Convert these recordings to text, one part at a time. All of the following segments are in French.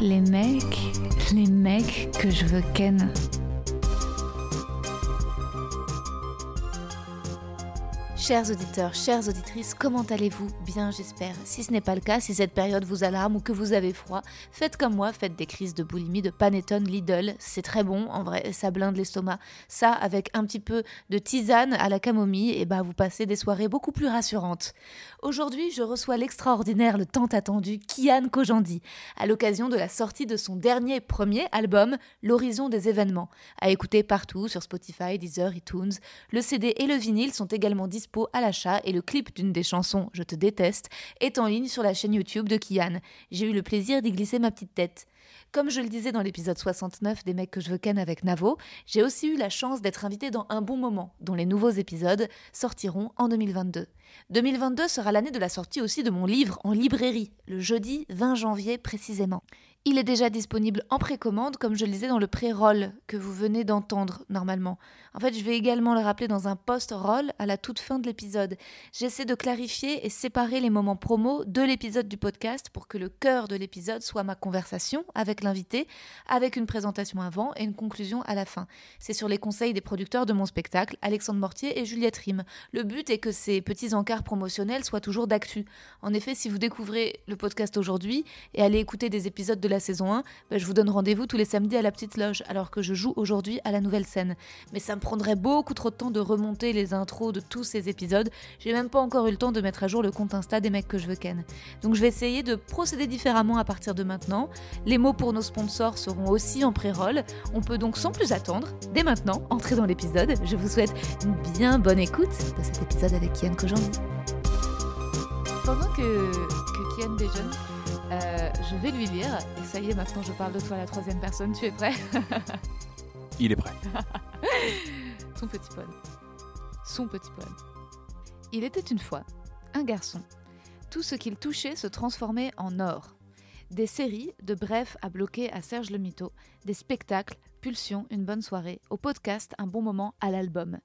Les mecs, les mecs que je veux ken. Chers auditeurs, chères auditrices, comment allez-vous? Bien, j'espère. Si ce n'est pas le cas, si cette période vous alarme ou que vous avez froid, faites comme moi, faites des crises de boulimie de panettone Lidl. C'est très bon, en vrai, ça blinde l'estomac. Ça, avec un petit peu de tisane à la camomille, et bah vous passez des soirées beaucoup plus rassurantes. Aujourd'hui, je reçois l'extraordinaire, le tant attendu Kian Kojandi, à l'occasion de la sortie de son dernier premier album, L'horizon des événements. À écouter partout sur Spotify, Deezer, iTunes. Le CD et le vinyle sont également dispo à l'achat et le clip d'une des chansons Je te déteste est en ligne sur la chaîne YouTube de Kian. J'ai eu le plaisir d'y glisser ma petite tête. Comme je le disais dans l'épisode 69 des mecs que je veux ken avec Navo, j'ai aussi eu la chance d'être invité dans Un bon moment, dont les nouveaux épisodes sortiront en 2022. 2022 sera l'année de la sortie aussi de mon livre en librairie, le jeudi 20 janvier précisément. Il est déjà disponible en précommande, comme je le disais dans le pré-roll que vous venez d'entendre normalement. En fait, je vais également le rappeler dans un post-roll à la toute fin de l'épisode. J'essaie de clarifier et séparer les moments promo de l'épisode du podcast pour que le cœur de l'épisode soit ma conversation avec l'invité, avec une présentation avant et une conclusion à la fin. C'est sur les conseils des producteurs de mon spectacle, Alexandre Mortier et Juliette Rime. Le but est que ces petits encarts promotionnels soient toujours d'actu. En effet, si vous découvrez le podcast aujourd'hui et allez écouter des épisodes de la saison 1, ben, je vous donne rendez-vous tous les samedis à la petite loge, alors que je joue aujourd'hui à la nouvelle scène. Mais ça me prendrait beaucoup trop de temps de remonter les intros de tous ces épisodes. J'ai même pas encore eu le temps de mettre à jour le compte Insta des mecs que je veux ken. Donc je vais essayer de procéder différemment à partir de maintenant. Les mots pour nos sponsors seront aussi en pré-roll. On peut donc sans plus attendre, dès maintenant, entrer dans l'épisode. Je vous souhaite une bien bonne écoute de cet épisode avec Kian Kojandi. Pendant que, que Kian déjeune, euh, je vais lui lire. Et ça y est, maintenant je parle de toi à la troisième personne. Tu es prêt? Il est prêt. Son petit poème. Son petit poème. Il était une fois un garçon. Tout ce qu'il touchait se transformait en or. Des séries, de bref à bloquer à Serge le Mito, des spectacles, Pulsion, une bonne soirée, au podcast, un bon moment, à l'album.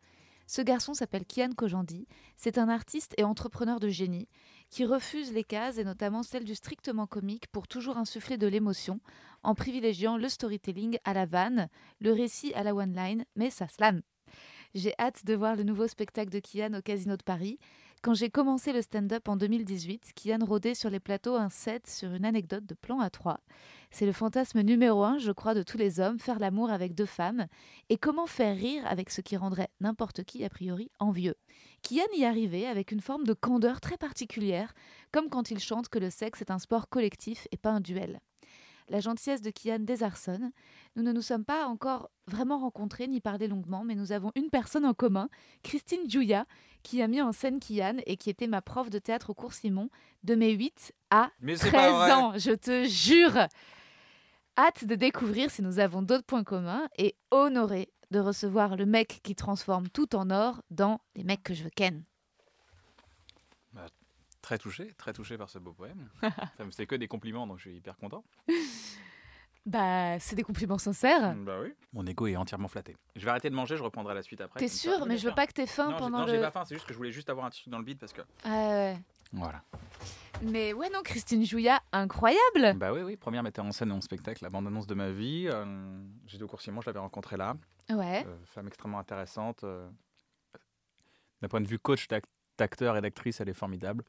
Ce garçon s'appelle Kian Kojandi. C'est un artiste et entrepreneur de génie qui refuse les cases et notamment celle du strictement comique pour toujours insuffler de l'émotion en privilégiant le storytelling à la vanne, le récit à la one-line, mais ça slam. J'ai hâte de voir le nouveau spectacle de Kian au Casino de Paris. Quand j'ai commencé le stand-up en 2018, Kian rôdait sur les plateaux un set sur une anecdote de plan à trois. C'est le fantasme numéro un, je crois, de tous les hommes, faire l'amour avec deux femmes. Et comment faire rire avec ce qui rendrait n'importe qui, a priori, envieux. Kian y arrivait avec une forme de candeur très particulière, comme quand il chante que le sexe est un sport collectif et pas un duel. La gentillesse de Kian désarçonne. Nous ne nous sommes pas encore vraiment rencontrés ni parlé longuement, mais nous avons une personne en commun, Christine Julia, qui a mis en scène Kian et qui était ma prof de théâtre au cours Simon de mes 8 à Mais c'est 13 pas vrai. ans, je te jure. Hâte de découvrir si nous avons d'autres points communs et honoré de recevoir le mec qui transforme tout en or dans Les mecs que je veux ken. Très touché, très touché par ce beau poème. Ça me fait que des compliments, donc je suis hyper content. Bah, c'est des compliments sincères. Bah oui. Mon ego est entièrement flatté. Je vais arrêter de manger, je reprendrai la suite après. T'es ça. sûr Mais je veux pas que t'aies faim Non, pendant non, le. j'ai pas faim, c'est juste que je voulais juste avoir un truc dans le bide parce que. Ah ouais. Voilà. Mais ouais, non, Christine Jouya, incroyable. Bah oui, oui, première metteur en scène de mon spectacle, la bande-annonce de ma vie. Euh, J'étais au cours Simon, je l'avais rencontrée là. Ouais. Euh, femme extrêmement intéressante. euh, D'un point de vue coach d'ac- d'acteur et d'actrice, elle est formidable.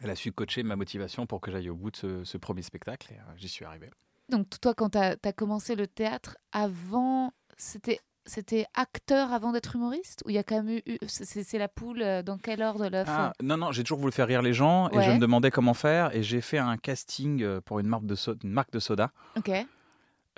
Elle a su coacher ma motivation pour que j'aille au bout de ce, ce premier spectacle et euh, j'y suis arrivé. Donc toi, quand t'as as commencé le théâtre, avant, c'était c'était acteur avant d'être humoriste? Ou il y a quand même eu... C'est la poule euh, dans quel ordre l'œuf Ah, non, non, j'ai toujours voulu faire rire les gens et je me demandais comment faire et j'ai fait un casting euh, pour une marque de, so- une marque de soda. Ok.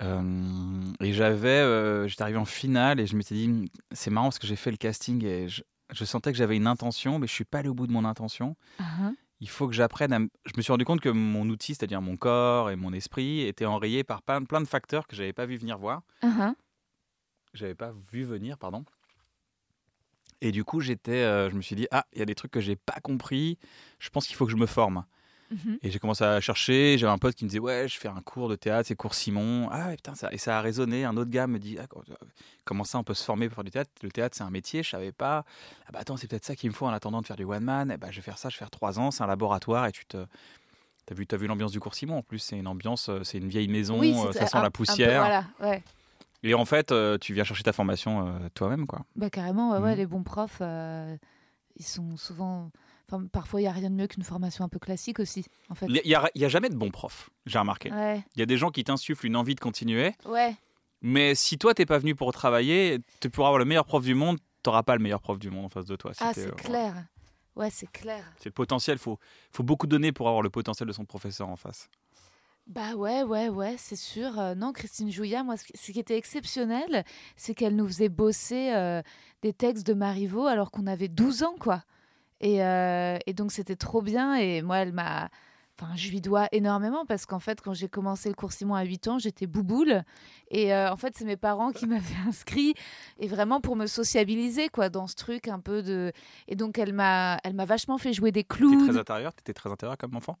Euh, et j'avais, euh, j'étais arrivé en finale et je m'étais dit, c'est marrant parce que j'ai fait le casting et je, je sentais que j'avais une intention, mais je suis pas allé au bout de mon intention. Ah, il faut que j'apprenne à. Je me suis rendu compte que mon outil, c'est-à-dire mon corps et mon esprit, était enrayé par plein, plein de facteurs que j'avais pas vu venir voir. Uh-huh. J'avais pas vu venir, pardon. Et du coup, j'étais, euh, je me suis dit, ah, il y a des trucs que j'ai pas compris. Je pense qu'il faut que je me forme. Mhm. Et j'ai commencé à chercher. J'avais un pote qui me disait, ouais, je fais un cours de théâtre, c'est cours Simon. Ah putain, ça, et ça a résonné. Un autre gars me dit, ah, co- comment ça on peut se former pour faire du théâtre? Le théâtre, c'est un métier, je savais pas. Ah bah attends, c'est peut-être ça qu'il me faut en attendant de faire du one man. Eh bah, je vais faire ça, je vais faire trois ans, c'est un laboratoire et tu te. T'as vu, t'as vu l'ambiance du cours Simon en plus, c'est une ambiance, euh, c'est une vieille maison, Oui, euh, ça sent un- la peu- poussière. voilà, ouais. Et en fait, euh, tu viens chercher ta formation euh, toi-même, quoi. Bah carrément, ouais, ouais, Mhm. les bons profs, euh, ils sont souvent... Enfin, parfois, il n'y a rien de mieux qu'une formation un peu classique aussi, en fait. Il n'y a, il y a jamais de bons profs, j'ai remarqué. Ouais, Il y a des gens qui t'insufflent une envie de continuer, ouais, mais si toi, t'es pas venu pour travailler, tu pourras avoir le meilleur prof du monde, t'auras pas le meilleur prof du monde en face de toi. si ah, c'est euh, clair. Ouais, c'est clair. C'est le potentiel, faut, faut beaucoup donner pour avoir le potentiel de son professeur en face. Bah ouais, ouais, ouais, c'est sûr. Euh, non, Christine Jouya, moi, ce qui ce qui était exceptionnel, c'est qu'elle nous faisait bosser euh, des textes de Marivaux alors qu'on avait 12 ans, quoi. Et, euh, et donc, c'était trop bien. Et moi, elle m'a... Enfin, je lui dois énormément parce qu'en fait, quand j'ai commencé le cours Simon à 8 ans, j'étais bouboule. Et euh, en fait, c'est mes parents qui m'avaient inscrit et vraiment pour me sociabiliser, quoi, dans ce truc un peu de... Et donc, elle m'a, elle m'a vachement fait jouer des T'es clowns. très intérieur, t'étais très intérieur comme enfant?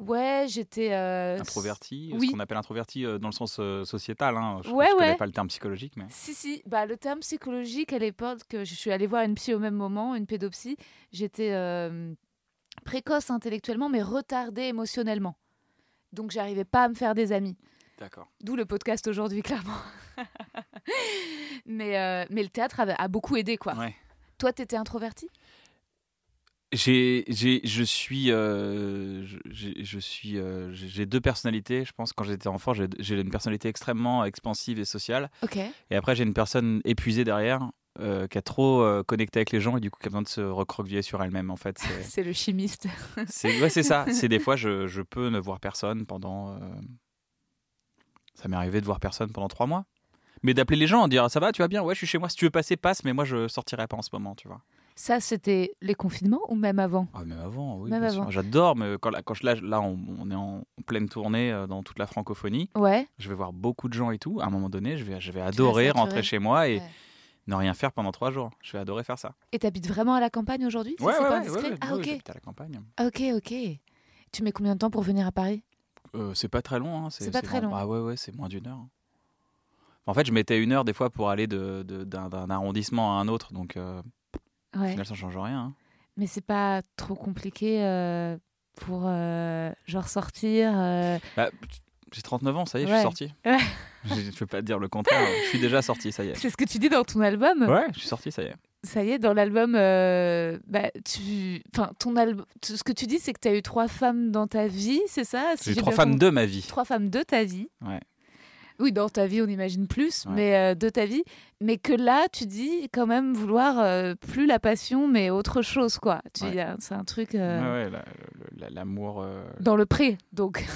Ouais, j'étais... euh, Introverti, oui. ce qu'on appelle introverti euh, dans le sens euh, sociétal. Hein. Je, Ouais, je connais ouais. pas le terme psychologique, mais Si, si, bah, le terme psychologique, à l'époque, que je suis allée voir une psy au même moment, une pédopsie, j'étais euh, précoce intellectuellement, mais retardée émotionnellement. Donc, j'arrivais pas à me faire des amis. d'accord. D'où le podcast aujourd'hui, clairement. mais, euh, mais le théâtre a, a beaucoup aidé, quoi. Ouais. Toi, t'étais introverti? J'ai, j'ai, je suis, euh, je, j'ai- je suis, euh, j'ai deux personnalités. Je pense quand j'étais enfant, j'ai, j'ai une personnalité extrêmement expansive et sociale, Ok. et après j'ai une personne épuisée derrière, euh, qui a trop connecté avec les gens et du coup qui a besoin de se recroqueviller sur elle-même. En fait, c'est, C'est le chimiste. c'est, ouais, c'est ça. C'est des fois je, je peux ne voir personne pendant. Ça m'est arrivé de voir personne pendant trois mois. Mais d'appeler les gens, dire ça va, tu vas bien, ouais, je suis chez moi. Si tu veux passer, passe. Mais moi, je sortirai pas en ce moment, tu vois. Ça, c'était les confinements ou même avant? Ah, même avant, oui. Même avant. J'adore, mais quand, je, là, là, on, on est en pleine tournée euh, dans toute la francophonie. Ouais. Je vais voir beaucoup de gens et tout. À un moment donné, je vais, je vais adorer rentrer chez moi et Ouais. ne rien faire pendant trois jours. Je vais adorer faire ça. Et t'habites vraiment à la campagne aujourd'hui? Ça, c'est pas indiscret? Ah, ok. j'habite à la campagne. Ok, ok. Tu mets combien de temps pour venir à Paris? Euh, c'est pas très long. Hein. C'est pas très long. Ah ouais, ouais, c'est moins d'une heure. En fait, je mettais une heure des fois pour aller de- de- d'un d'un arrondissement à un autre. Donc, euh, au Ouais. final, ça change rien. hein. Mais c'est pas trop compliqué euh, pour euh, genre sortir. euh, Bah, j'ai 39 ans, ça y est, je suis sorti. Ouais. Je je peux pas te dire le contraire. Je suis déjà sorti, ça y est. C'est ce que tu dis dans ton album. Ouais, je suis sorti, ça y est. Ça y est, dans l'album, bah, tu, enfin, ton album, ce que tu dis, c'est que tu as eu trois femmes dans ta vie, c'est ça si J'ai trois femmes de ma vie. Trois femmes de ta vie. Ouais. Oui, dans ta vie, on imagine plus, Ouais. mais euh, de ta vie. Mais que là, tu dis quand même vouloir euh, plus la passion, mais autre chose, quoi. Tu Ouais. y a- C'est un truc euh, Ouais, ouais, la- le- la- l'amour. euh, dans le pré, donc.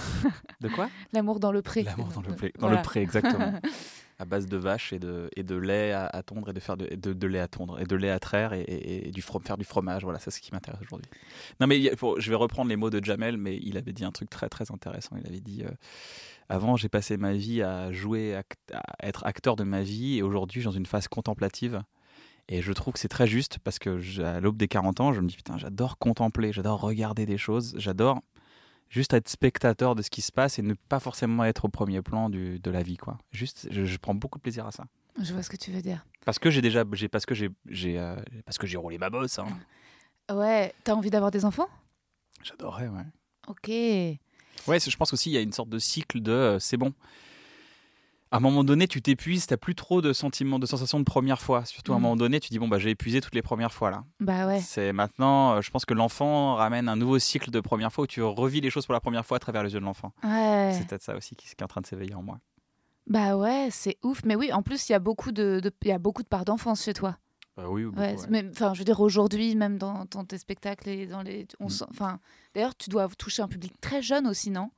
De quoi? L'amour dans le pré. L'amour dans le pré. Dans Voilà. le pré, exactement. à base de vaches et de, lait à, à tondre et de faire de, de, lait à tondre et de lait à traire et, du faire du fromage. Voilà, c'est ce qui m'intéresse aujourd'hui. Non, mais je vais reprendre les mots de Jamel, mais il avait dit un truc très très intéressant. Il avait dit euh, Avant, j'ai passé ma vie à jouer, act- à être acteur de ma vie et aujourd'hui, dans une phase contemplative. Et je trouve que c'est très juste parce que à l'aube des 40 ans, je me dis putain, j'adore contempler, j'adore regarder des choses, j'adore juste être spectateur de ce qui se passe et ne pas forcément être au premier plan du, de la vie quoi. Juste je, je prends beaucoup de plaisir à ça. Je vois ce que tu veux dire. Parce que j'ai déjà j'ai parce que j'ai j'ai euh, parce que j'ai roulé ma bosse hein. Ouais, t'as envie d'avoir des enfants? J'adorais ouais. Ok. Ouais, je pense aussi il y a une sorte de cycle de euh, c'est bon. À un moment donné, tu t'épuises, t'as plus trop de sentiments, de sensations de première fois. Surtout à un Mhm. moment donné, tu dis bon bah j'ai épuisé toutes les premières fois là. Bah ouais. C'est maintenant, euh, je pense que l'enfant ramène un nouveau cycle de première fois où tu revis les choses pour la première fois à travers les yeux de l'enfant. Ouais. C'est peut-être ça aussi qui, qui est en train de s'éveiller en moi. Bah ouais, c'est ouf. Mais oui, en plus, il y a beaucoup de, de- il y a beaucoup de parts d'enfance chez toi. Euh, oui, beaucoup, Ouais, enfin, je veux dire aujourd'hui, même dans, dans tes spectacles et dans les, Mm. enfin, d'ailleurs, tu dois toucher un public très jeune aussi, non?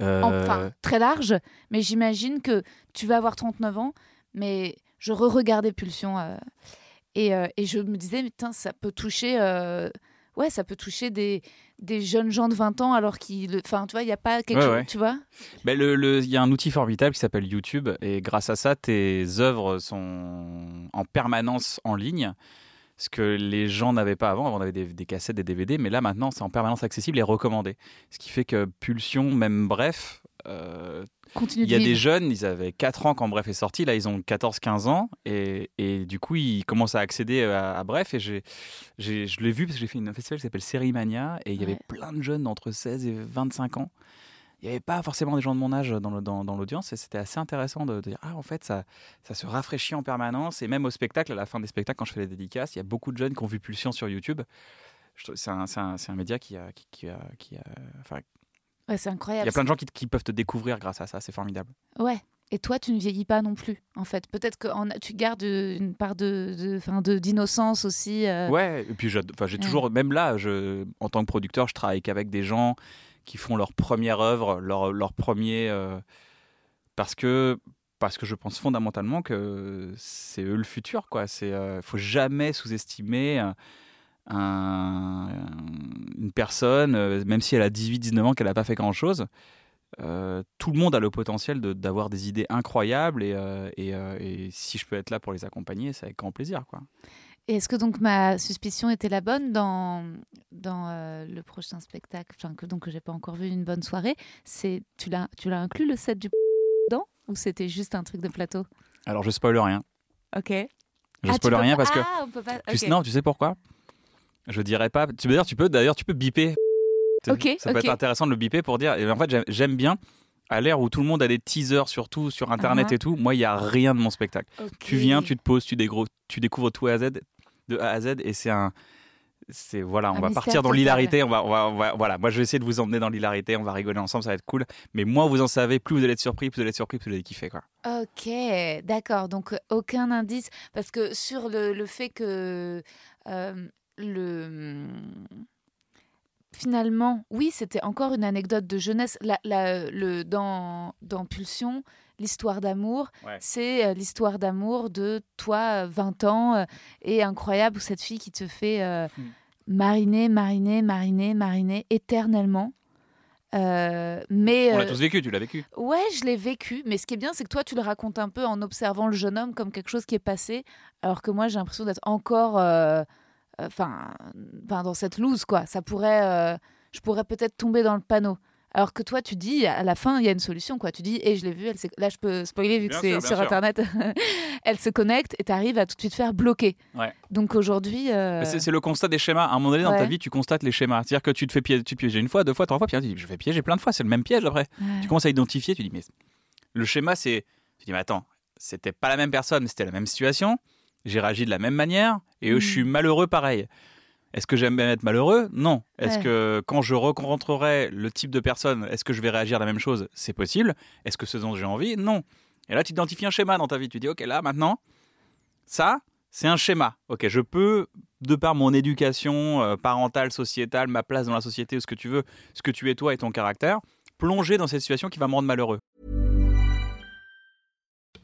Euh, Enfin, très large. Mais j'imagine que tu vas avoir 39 ans, mais je re-regardais Pulsion euh, et, euh, et je me disais, mais putain, ça peut toucher, euh, ouais, ça peut toucher des, des jeunes gens de 20 ans alors qu'il. Enfin, tu vois, il n'y a pas quelque Ouais, chose. ouais. Tu vois? Ben, le- le- Il y a un outil formidable qui s'appelle YouTube et grâce à ça, tes œuvres sont en permanence en ligne. Ce que les gens n'avaient pas avant. Avant, on avait des, des cassettes, des DVD, mais là maintenant, c'est en permanence accessible et recommandé. Ce qui fait que Pulsion, même bref, euh, il y a des jeunes, ils avaient 4 ans quand Bref est sorti, là ils ont 14-15 ans et, et du coup ils commencent à accéder à, à Bref et j'ai, je l'ai vu parce que j'ai fait une festival qui s'appelle Série Mania et il y avait plein de jeunes d'entre 16 et 25 ans. Il n'y avait pas forcément des gens de mon âge dans, le- dans, dans l'audience et c'était assez intéressant de, de dire ah en fait ça, ça se rafraîchit en permanence et même au spectacle, à la fin des spectacles quand je fais les dédicaces, il y a beaucoup de jeunes qui ont vu Pulsion sur YouTube. C'est un, c'est un- c'est un média qui a, qui, qui a, qui a- enfin, Ouais, c'est il incroyable. y a plein de gens qui, qui peuvent te découvrir grâce à ça, c'est formidable. Ouais. Et toi, tu ne vieillis pas non plus, en fait. Peut-être que en- tu gardes une part de, de, de d'innocence aussi. euh, Ouais, et puis j'ai Ouais. toujours, même là, je, en tant que producteur, je travaille qu'avec des gens qui font leur première œuvre, leur, leur premier. euh, parce, que, parce que je pense fondamentalement que c'est eux le futur. Il ne faut jamais sous-estimer un- un- une personne, euh, même si elle a 18-19 ans, qu'elle n'a pas fait grand-chose. Euh, tout le monde a le potentiel d'avoir des idées incroyables et, euh, et, euh, et si je peux être là pour les accompagner, c'est avec grand plaisir. Quoi. Et est-ce que donc ma suspicion était la bonne dans, dans euh, le prochain spectacle, enfin, que, donc j'ai pas encore vu une bonne soirée C'est tu l'as tu l'as inclus le set du dedans ou c'était juste un truc de plateau? Alors je spoil rien. Ok. Je Ah, spoil rien pas- parce que Ah, on peut pas. tu non, tu sais pourquoi? Je dirais pas. Tu d'ailleurs tu peux d'ailleurs tu peux biper. Ok, Ça peut être intéressant de le biper pour dire. Et en fait j'aime- bien à l'ère où tout le monde a des teasers surtout sur internet Ah. et tout. Moi il y a rien de mon spectacle. Tu viens, tu te poses, tu, tu découvres tout à Z de A à Z et c'est un c'est voilà, on Un va partir dans l'hilarité, on va, on va- on va- voilà, moi je vais essayer de vous emmener dans l'hilarité, on va rigoler ensemble, ça va être cool. Mais moins vous en savez, plus vous allez être surpris, plus vous allez être surpris, plus vous allez kiffer quoi. Ok, d'accord. Donc aucun indice parce que sur le, le fait que euh, le finalement, oui, c'était encore une anecdote de jeunesse. La, la- le dans dans Pulsion, l'histoire d'amour, Ouais. c'est euh, l'histoire d'amour de toi, euh, 20 ans, euh, et incroyable cette fille qui te fait euh, Hmm. mariner, mariner, mariner, mariner éternellement. Euh, mais On l'a euh, tous vécu, tu l'as vécu. Ouais, je l'ai vécu, mais ce qui est bien, c'est que toi, tu le racontes un peu en observant le jeune homme comme quelque chose qui est passé, alors que moi, j'ai l'impression d'être encore, euh, euh, enfin, dans cette loose, quoi. Ça pourrait, euh, je pourrais peut-être tomber dans le panneau. Alors que toi, tu dis, à la fin, il y a une solution, quoi. Tu dis, et je l'ai vu, elle là, je peux spoiler vu que c'est sur sûr. Internet. elle se connecte et tu arrives à tout de suite faire bloquer. Ouais. Donc aujourd'hui, euh, C'est le constat des schémas. À un moment donné dans ta vie, tu constates les schémas. C'est-à-dire que tu te fais piéger, tu te piéges une fois, deux fois, trois fois, puis tu dis, je fais piéger plein de fois, c'est le même piège après. ouais. Tu commences à identifier, tu dis, mais le schéma, c'est. Tu dis, mais attends, c'était pas la même personne, c'était la même situation. J'ai réagi de la même manière, et je suis malheureux pareil. Est-ce que j'aime bien être malheureux? Non. Est-ce Ouais. que quand je rencontrerai le type de personne, est-ce que je vais réagir de la même chose? C'est possible. Est-ce que ce dont j'ai envie? Non. Et là, tu identifies un schéma dans ta vie. Tu dis, OK, là, maintenant, ça, c'est un schéma. OK, je peux, de par mon éducation euh, parentale, sociétale, ma place dans la société, ou ce que tu veux, ce que tu es toi et ton caractère, plonger dans cette situation qui va me rendre malheureux.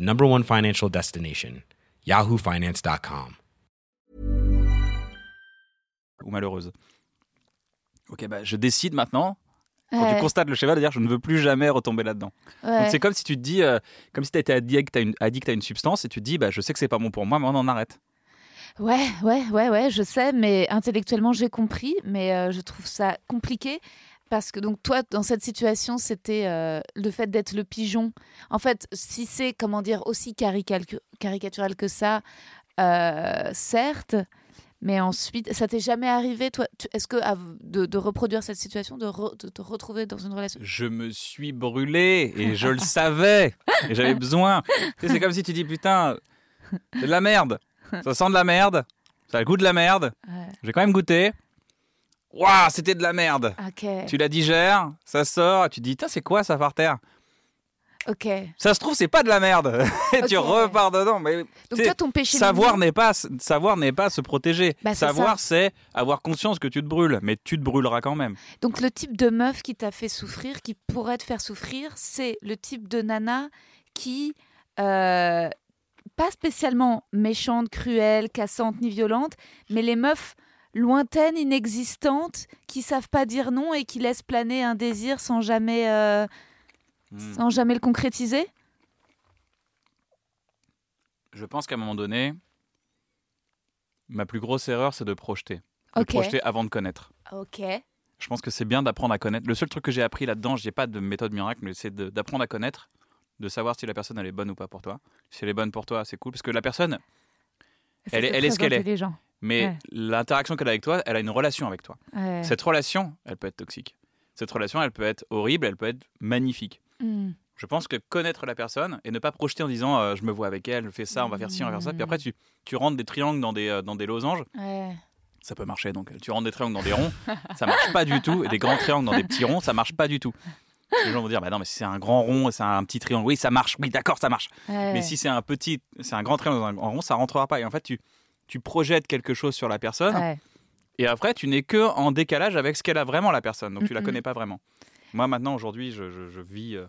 the number one financial destination, yahoofinance.com. ou malheureuse. Ok, bah, je décide maintenant, quand Ouais, tu constates le schéma, de dire je ne veux plus jamais retomber là-dedans. Donc ouais. c'est comme si tu te dis, euh, comme si tu été addict à, une, addict à une substance et tu te dis, bah, je sais que c'est pas bon pour moi, mais on en arrête. Ouais, ouais, ouais, ouais, je sais, mais intellectuellement j'ai compris, mais euh, je trouve ça compliqué parce que donc toi dans cette situation c'était euh, le fait d'être le pigeon. En fait, si c'est comment dire aussi caricatural que ça, euh, certes, mais ensuite ça t'est jamais arrivé toi Est-ce que à- de, de reproduire cette situation, de, re- de te retrouver dans une relation? Je me suis brûlé et je le savais et j'avais besoin. Tu sais, c'est comme si tu dis, putain, c'est de la merde. Ça sent de la merde. Ça a le goût de la merde. Ouais. Vais quand même goûter. Waouh, c'était de la merde. Tu la digères, ça sort, et tu te dis, c'est quoi ça par terre? Ok. Ça se trouve, c'est pas de la merde. et tu repars dedans. Mais Donc toi, ton péché savoir n'est pas savoir n'est pas se protéger. Bah, savoir, c'est avoir conscience que tu te brûles, mais tu te brûleras quand même. Donc le type de meuf qui t'a fait souffrir, qui pourrait te faire souffrir, c'est le type de nana qui, euh, pas spécialement méchante, cruelle, cassante ni violente, mais les meufs lointaines, inexistantes, qui savent pas dire non et qui laissent planer un désir sans jamais, euh, Hmm. sans jamais le concrétiser? Je pense qu'à un moment donné, ma plus grosse erreur, c'est de projeter. De projeter avant de connaître. Ok. Je pense que c'est bien d'apprendre à connaître. Le seul truc que j'ai appris là-dedans, je n'ai pas de méthode miracle, mais c'est d'apprendre à connaître, de savoir si la personne elle est bonne ou pas pour toi. Si elle est bonne pour toi, c'est cool. Parce que la personne, Ça, Elle est- elle est ce qu'elle est. mais Ouais. l'interaction qu'elle a avec toi, elle a une relation avec toi. Ouais. Cette relation, elle peut être toxique. Cette relation, elle peut être horrible, elle peut être magnifique. Hmm. Je pense que connaître la personne et ne pas projeter en disant euh, je me vois avec elle, je fais ça, on va faire ci, on va faire ça. Puis après, tu, tu rentres des triangles dans des, euh, dans des losanges. Ouais. Ça peut marcher. Donc, tu rentres des triangles dans des ronds, ça marche pas du tout. Et des grands triangles dans des petits ronds, ça marche pas du tout. Les gens vont dire bah non, mais si c'est un grand rond et c'est un petit triangle, oui, ça marche. Oui, d'accord, ça marche. Ouais. Mais si c'est un petit, c'est un grand triangle dans un grand rond, ça rentrera pas. Et en fait, tu, tu projettes quelque chose sur la personne. Ouais. Et après, tu n'es que en décalage avec ce qu'elle a vraiment, la personne. Donc, tu la Mhm. connais pas vraiment. Moi, maintenant, aujourd'hui, je, je- je vis. euh,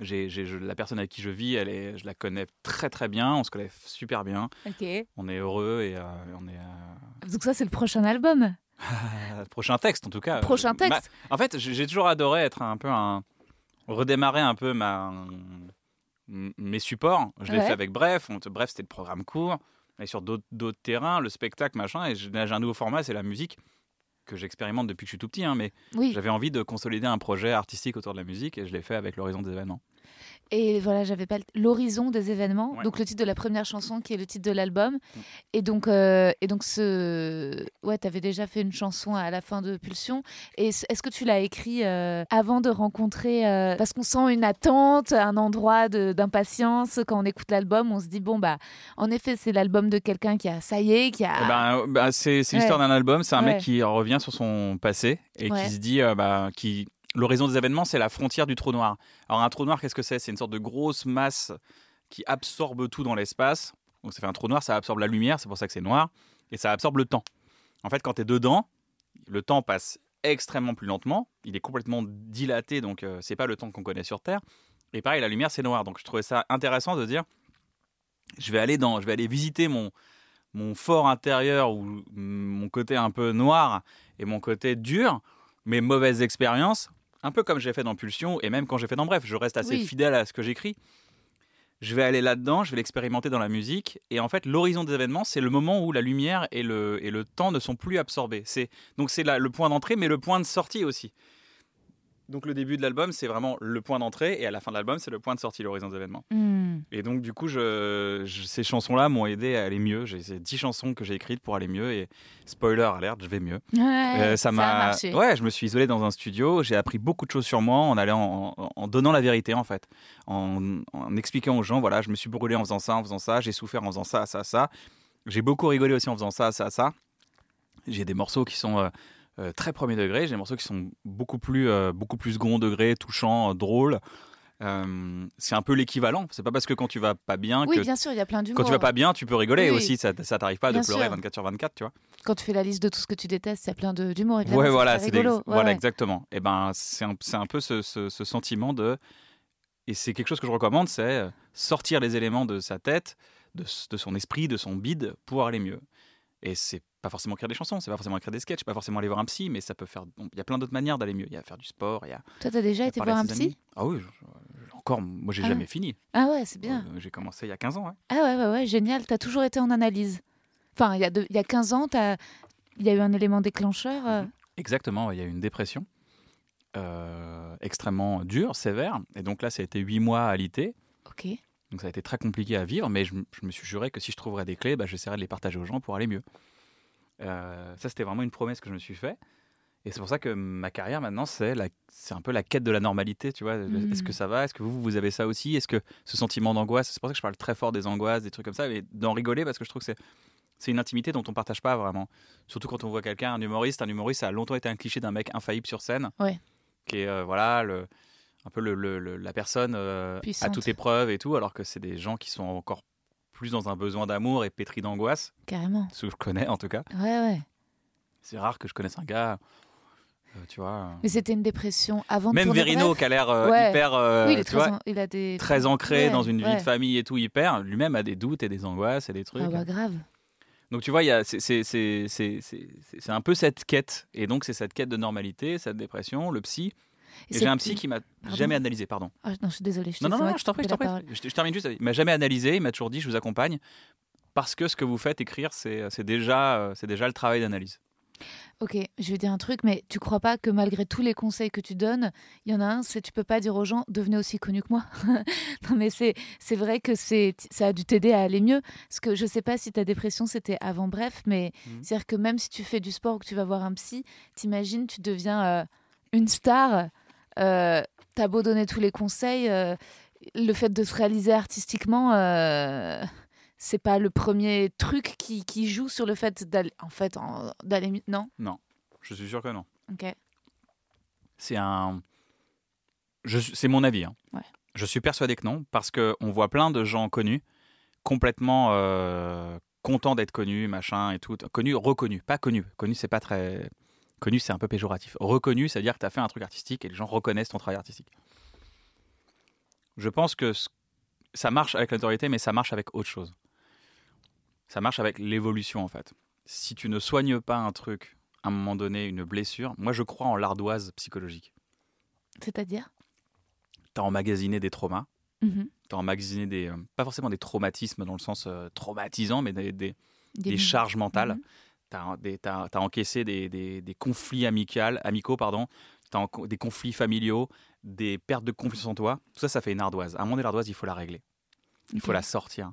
je- la personne avec qui je vis, elle est, je la connais très très bien. On se connaît super bien. Ok. On est heureux et euh, on est. euh, Donc ça, c'est le prochain album. prochain texte, en tout cas. Prochain texte. ma- en fait, j'ai toujours adoré être un peu un. redémarrer un peu ma, mes supports. Je l'ai Ouais. fait avec Bref. On, bref, c'était le programme court. Et sur d'autres terrains, le spectacle, machin. Et j'ai un nouveau format, c'est la musique que j'expérimente depuis que je suis tout petit. hein, mais Oui. j'avais envie de consolider un projet artistique autour de la musique et je l'ai fait avec l'horizon des événements. Et voilà, j'avais pas l'horizon des événements, Ouais. donc le titre de la première chanson qui est le titre de l'album. Mm. Et donc, euh, et donc ce, ouais, t'avais déjà fait une chanson à la fin de Pulsion. Et est-ce que tu l'as écrit euh, avant de rencontrer euh, Parce qu'on sent une attente, un endroit d'impatience quand on écoute l'album. On se dit bon bah, en effet, c'est l'album de quelqu'un qui a, ça y est, qui a. Eh ben, bah, c'est Ouais. l'histoire d'un album. C'est un Ouais. mec qui revient sur son passé et qui se dit, euh, bah, qui l'horizon des événements, c'est la frontière du trou noir. Alors un trou noir, qu'est-ce que c'est? C'est une sorte de grosse masse qui absorbe tout dans l'espace. Donc ça fait un trou noir, ça absorbe la lumière, c'est pour ça que c'est noir, et ça absorbe le temps. En fait, quand tu es dedans, le temps passe extrêmement plus lentement. Il est complètement dilaté, donc euh, c'est pas le temps qu'on connaît sur Terre. Et pareil, la lumière c'est noir. Donc je trouvais ça intéressant de dire, je vais aller dans, je vais aller visiter mon mon fort intérieur ou mon côté un peu noir et mon côté dur, mes mauvaises expériences, un peu comme j'ai fait dans Pulsion et même quand j'ai fait dans Bref, je reste assez Oui. fidèle à ce que j'écris. Je vais aller là-dedans, je vais l'expérimenter dans la musique et en fait l'horizon des événements, c'est le moment où la lumière et le, et le temps ne sont plus absorbés. C'est donc c'est le point d'entrée mais le point de sortie aussi. Donc le début de l'album, c'est vraiment le point d'entrée et à la fin de l'album, c'est le point de sortie, l'horizon des événements. Hmm. Et donc, du coup, je, je- ces chansons-là m'ont aidé à aller mieux. J'ai ces 10 chansons que j'ai écrites pour aller mieux. Et spoiler alerte, je vais mieux. Ouais, Euh, ça, m'a. Ouais, je me suis isolé dans un studio. J'ai appris beaucoup de choses sur moi en allant, en, en donnant la vérité, en fait. En, en expliquant aux gens, voilà, je me suis brûlé en faisant ça, en faisant ça. J'ai souffert en faisant ça, ça, ça. J'ai beaucoup rigolé aussi en faisant ça, ça, ça. J'ai des morceaux qui sont. euh, euh, très premier degré, j'ai des morceaux qui sont beaucoup plus, euh, beaucoup plus second degré, touchants, euh, drôles. Euh, c'est un peu l'équivalent. C'est pas parce que quand tu vas pas bien Oui, que bien sûr, il y a plein d'humour. quand tu vas pas bien, tu peux rigoler Oui, aussi. Ça, ça t'arrive pas Bien de pleurer sûr. 24 sur 24, tu vois. Quand tu fais la liste de tout ce que tu détestes, il y a plein d'humour. Ouais, voilà, c'est des- rigolo. Ouais, voilà, ouais. exactement. Et ben, c'est un, un peu ce, ce- ce sentiment de. Et c'est quelque chose que je recommande, c'est sortir les éléments de sa tête, de, de son esprit, de son bide, pour aller mieux. Et c'est pas forcément écrire des chansons, c'est pas forcément écrire des sketchs, pas forcément aller voir un psy, mais ça peut faire. Il y a plein d'autres manières d'aller mieux. Il y a faire du sport, il y a. Toi, t'as déjà été voir un psy amis. Ah oui, je- je- encore, moi j'ai Ah. jamais fini. Ah ouais, c'est bien. Euh, j'ai commencé il y a 15 ans. Ah ouais, ouais, ouais, génial. T'as toujours été en analyse. Enfin, il y a, de- il y a 15 ans, il y a eu un élément déclencheur. euh, Exactement, ouais, il y a eu une dépression euh, extrêmement dure, sévère. Et donc là, ça a été huit mois à alité. Ok. Donc ça a été très compliqué à vivre, mais je, me suis juré que si je trouverais des clés, bah, j'essaierais de les partager aux gens pour aller mieux. Euh, ça, c'était vraiment une promesse que je me suis fait. Et c'est pour ça que ma carrière maintenant, c'est la- c'est un peu la quête de la normalité, tu vois. Est-ce que ça va? Est-ce que vous, vous avez ça aussi? Est-ce que ce sentiment d'angoisse, c'est pour ça que je parle très fort des angoisses, des trucs comme ça, et d'en rigoler parce que je trouve que c'est C'est une intimité dont on partage pas vraiment. Surtout quand on voit quelqu'un, un humoriste. Un humoriste, ça a longtemps été un cliché d'un mec infaillible sur scène. Ouais. Qui est, euh, voilà, le, un peu le, le- le- la personne euh, à toute épreuve et tout, alors que c'est des gens qui sont encore plus dans un besoin d'amour et pétris d'angoisse. Carrément. Ce que je connais, en tout cas. Ouais, ouais. C'est rare que je connaisse un gars, euh, tu vois. euh, Mais c'était une dépression avant Même Verino, qui a l'air euh, Ouais. hyper, Oui, il est tu très, vois, en- il a des très ancré Ouais, dans une vie de famille et tout, hyper, lui-même a des doutes et des angoisses et des trucs. Ah bah grave. Donc tu vois, c'est un peu cette quête. Et donc c'est cette quête de normalité, cette dépression, le psy. Et j'ai un psy qui m'a jamais analysé, pardon. Ah, non, je suis désolée. Je Non, non, non, je t'en prie, je t'en prie. Je, je termine juste. Il m'a jamais analysé, il m'a toujours dit, je vous accompagne. Parce que ce que vous faites écrire, c'est c'est déjà, euh, c'est déjà le travail d'analyse. Ok, je vais dire un truc, mais tu crois pas que malgré tous les conseils que tu donnes, il y en a un, c'est tu peux pas dire aux gens devenez aussi connu que moi. non mais c'est c'est vrai que c'est ça a dû t'aider à aller mieux. Parce que je sais pas si ta dépression c'était avant bref, mais Mhm. c'est à dire que même si tu fais du sport ou que tu vas voir un psy, t'imagines tu deviens euh, une star. Euh, T'as beau donner tous les conseils, euh, le fait de se réaliser artistiquement. euh, c'est pas le premier truc qui, qui joue sur le fait d'aller en fait d'aller mi- non? Je suis sûr que non. ok C'est un. C'est mon avis. hein. Ouais. Je suis persuadé que non, parce qu'on voit plein de gens connus, complètement contents d'être connus, machin et tout. Connus, reconnus, pas connus. Connus, c'est pas très. Connu, c'est un peu péjoratif. Reconnu, c'est-à-dire que tu as fait un truc artistique et les gens reconnaissent ton travail artistique. Je pense que ça marche avec la notoriété, mais ça marche avec autre chose. Ça marche avec l'évolution, en fait. Si tu ne soignes pas un truc, à un moment donné, une blessure, moi je crois en l'ardoise psychologique. c'est-à-dire? Tu as emmagasiné des traumas, Mhm. tu as emmagasiné des. euh, pas forcément des traumatismes dans le sens euh, traumatisant, mais des, des- des Des- charges mentales. Mhm. Tu as, encaissé des, des- des conflits amicales, amicaux, pardon. Des conflits familiaux, des pertes de confiance en toi. Tout ça, ça fait une ardoise. À un moment donné, l'ardoise, il faut la régler. Il faut la sortir.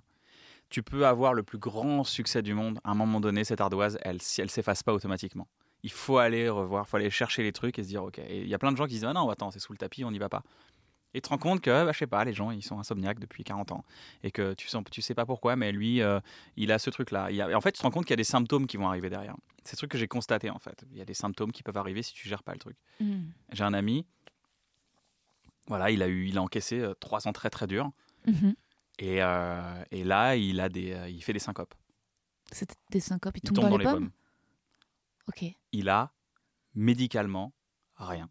Tu peux avoir le plus grand succès du monde. À un moment donné, cette ardoise, elle ne elle s'efface pas automatiquement. Il faut aller revoir, il faut aller chercher les trucs et se dire, OK. Il y a plein de gens qui se disent, ah non, attends, c'est sous le tapis, on n'y va pas. Et tu te rends compte que, bah, je sais pas, les gens, ils sont insomniaques depuis 40 ans. Et que tu sens, tu sais pas pourquoi, mais lui, euh, il a ce truc-là. Il a- en fait, tu te rends compte qu'il y a des symptômes qui vont arriver derrière. C'est ce truc que j'ai constaté, en fait. Il y a des symptômes qui peuvent arriver si tu gères pas le truc. Mhm. J'ai un ami, voilà, il a, eu, il a encaissé euh, trois ans très très durs. Mhm. Et, euh, et là, il, a des, euh, il fait des syncopes. C'est des syncopes, Il tombe dans, les pommes? pommes. Ok, Il a médicalement rien.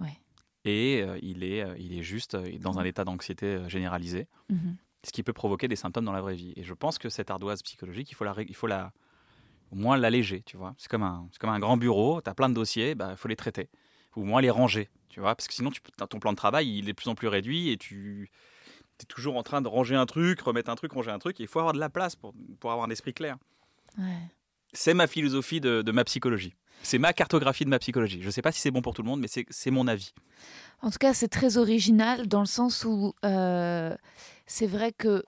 ouais. Et euh, il, est, euh, il est juste euh, dans un état d'anxiété généralisée, Mhm. ce qui peut provoquer des symptômes dans la vraie vie. Et je pense que cette ardoise psychologique, il faut, la, il faut la, au moins l'alléger, tu vois. C'est comme, un- c'est comme un grand bureau, tu as plein de dossiers, il bah, faut les traiter. Ou au moins les ranger, tu vois. Parce que sinon, tu, ton plan de travail, il est de plus en plus réduit et tu es toujours en train de ranger un truc, remettre un truc, ranger un truc. Et il faut avoir de la place pour, pour avoir un esprit clair. Ouais. C'est ma philosophie de, de ma psychologie. C'est ma cartographie de ma psychologie. Je ne sais pas si c'est bon pour tout le monde, mais c'est mon avis. En tout cas, c'est très original dans le sens où euh, c'est vrai que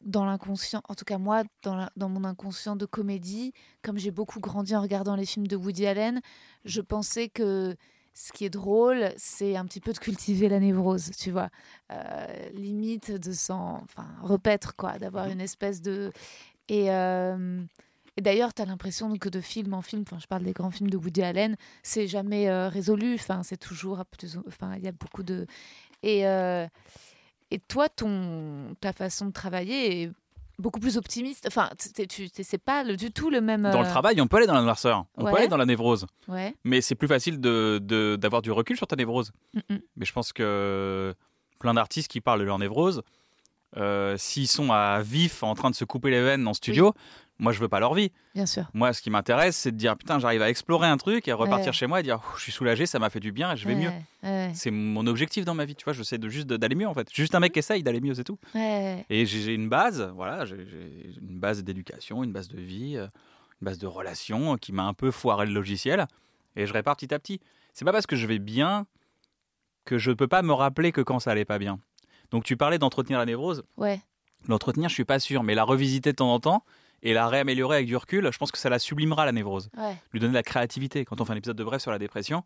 dans l'inconscient, en tout cas moi, dans, la- dans mon inconscient de comédie, comme j'ai beaucoup grandi en regardant les films de Woody Allen, je pensais que ce qui est drôle, c'est un petit peu de cultiver la névrose, tu vois. Euh, limite de s'en enfin, repaître, quoi, d'avoir Mhm. une espèce de... Et, euh, et d'ailleurs, tu as l'impression que de film en film, enfin, je parle des grands films de Woody Allen, c'est jamais euh, résolu. Enfin, c'est toujours, enfin, il y a beaucoup de. Et euh, et toi, ton ta façon de travailler est beaucoup plus optimiste. Enfin, c'est pas le- du tout le même. Dans le euh, travail, on peut aller dans la noirceur, on Ouais. peut aller dans la névrose. Ouais. Mais c'est plus facile de- de- d'avoir du recul sur ta névrose. Mm, mm. Mais je pense que plein d'artistes qui parlent de leur névrose, euh, s'ils sont à vif en train de se couper les veines en studio, moi je veux pas leur vie. Bien sûr. Moi, ce qui m'intéresse, c'est de dire putain, j'arrive à explorer un truc et repartir Ouais. chez moi et dire je suis soulagé, ça m'a fait du bien et je vais ouais, mieux. Ouais. C'est mon objectif dans ma vie, tu vois. Je sais de juste d'aller mieux en fait. Juste un mec qui essaye d'aller mieux, c'est tout. Et j'ai une base, voilà, j'ai une base d'éducation, une base de vie, euh, une base de relations qui m'a un peu foiré le logiciel. Et je répare petit à petit. C'est pas parce que je vais bien que je peux pas me rappeler que quand ça allait pas bien. Donc tu parlais d'entretenir la névrose. Ouais. L'entretenir, je suis pas sûr, mais la revisiter de temps en temps et la réaméliorer avec du recul, je pense que ça la sublimera la névrose. Ouais. Lui donner de la créativité. Quand on fait un épisode de Bref sur la dépression,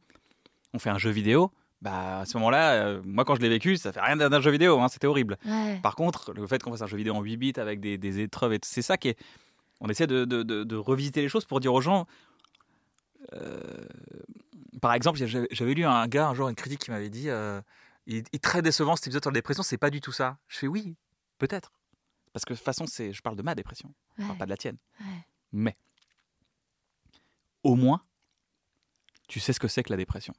on fait un jeu vidéo. Bah, à ce moment-là, euh, moi quand je l'ai vécu, ça fait rien d'un jeu vidéo, hein, c'était horrible. Ouais. Par contre, le fait qu'on fasse un jeu vidéo en 8 bits avec des, des épreuves, et c'est ça qui est. On essaie de, de, de- de revisiter les choses pour dire aux gens. euh, par exemple, j'avais lu un gars un jour une critique qui m'avait dit euh, il, il est très décevant cet épisode sur la dépression, c'est pas du tout ça. Je fais oui, peut-être. Parce que de toute façon, c'est, je parle de ma dépression, je parle Ouais, pas de la tienne. ouais. Mais, au moins, tu sais ce que c'est que la dépression.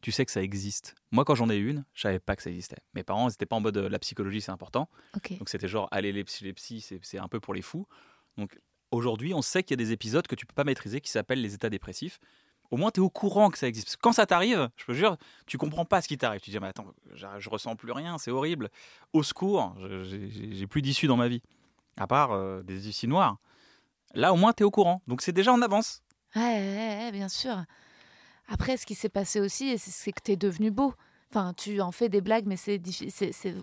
Tu sais que ça existe. Moi, quand j'en ai une, je savais pas que ça existait. Mes parents, ils n'étaient pas en mode euh, la psychologie, c'est important. Donc c'était genre, allez, les psy, les psys, c'est, c'est un peu pour les fous. Donc aujourd'hui, on sait qu'il y a des épisodes que tu peux pas maîtriser qui s'appellent les états dépressifs. Au moins, tu es au courant que ça existe. Parce que quand ça t'arrive, je peux jure, tu comprends pas ce qui t'arrive. Tu te dis, mais attends, je, je ressens plus rien, c'est horrible. Au secours, j'ai, plus d'issue dans ma vie. À part euh, des issues noires. Là, au moins, tu es au courant. Donc c'est déjà en avance. Ouais, bien sûr. Après, ce qui s'est passé aussi, c'est- que tu es devenu beau. Enfin, tu en fais des blagues, mais c'est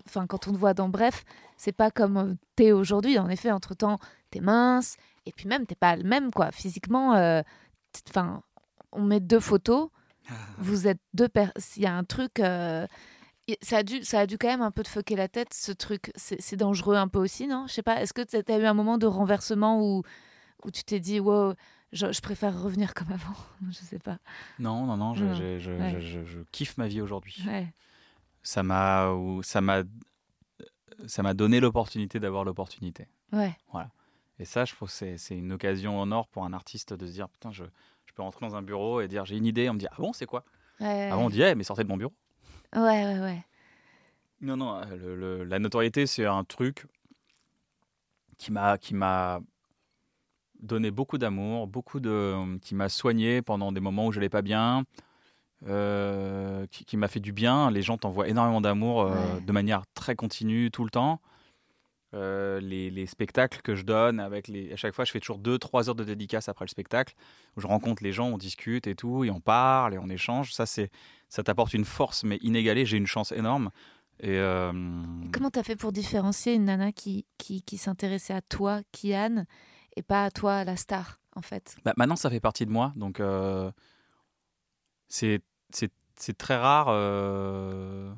Enfin, quand on te voit dans Bref, c'est pas comme euh, t'es aujourd'hui. En effet, entre-temps, t'es mince, et puis même, t'es pas le même, quoi. Physiquement, euh, enfin, on met deux photos, vous êtes deux personnes. Il y a un truc... euh, Ça a, dû, ça a dû quand même un peu te fucker la tête, ce truc. C'est dangereux un peu aussi, non? Je sais pas, est-ce que tu as eu un moment de renversement où, où tu t'es dit, wow, je, je préfère revenir comme avant? Je sais pas. Non, non, non, je, Non, je- ouais. je- kiffe ma vie aujourd'hui. Ouais. Ça m'a, donné l'opportunité d'avoir l'opportunité. Ouais. Et ça, je trouve que c'est, c'est une occasion en or pour un artiste de se dire, putain, je, je peux rentrer dans un bureau et dire, j'ai une idée. On me dit, ah bon, c'est quoi Ouais, Avant, on dit, Eh, mais sortez de mon bureau. ouais, ouais, ouais. Non, non, euh, le- le- la notoriété, c'est un truc qui m'a, qui m'a donné beaucoup d'amour, beaucoup de, qui m'a soigné pendant des moments où je n'allais pas bien, euh, qui, qui m'a fait du bien. Les gens t'envoient énormément d'amour euh, Ouais. de manière très continue tout le temps. Euh, les, les spectacles que je donne avec les à chaque fois je fais toujours 2-3 heures de dédicace après le spectacle où je rencontre les gens on discute et tout et on parle et on échange. Ça c'est ça t'apporte une force mais inégalée. J'ai une chance énorme. Et euh, Comment t'as fait pour différencier une nana qui, qui, qui s'intéressait à toi, Kian, et pas à toi, la star, en fait? Bah, maintenant ça fait partie de moi donc euh, c'est c'est c'est très rare euh,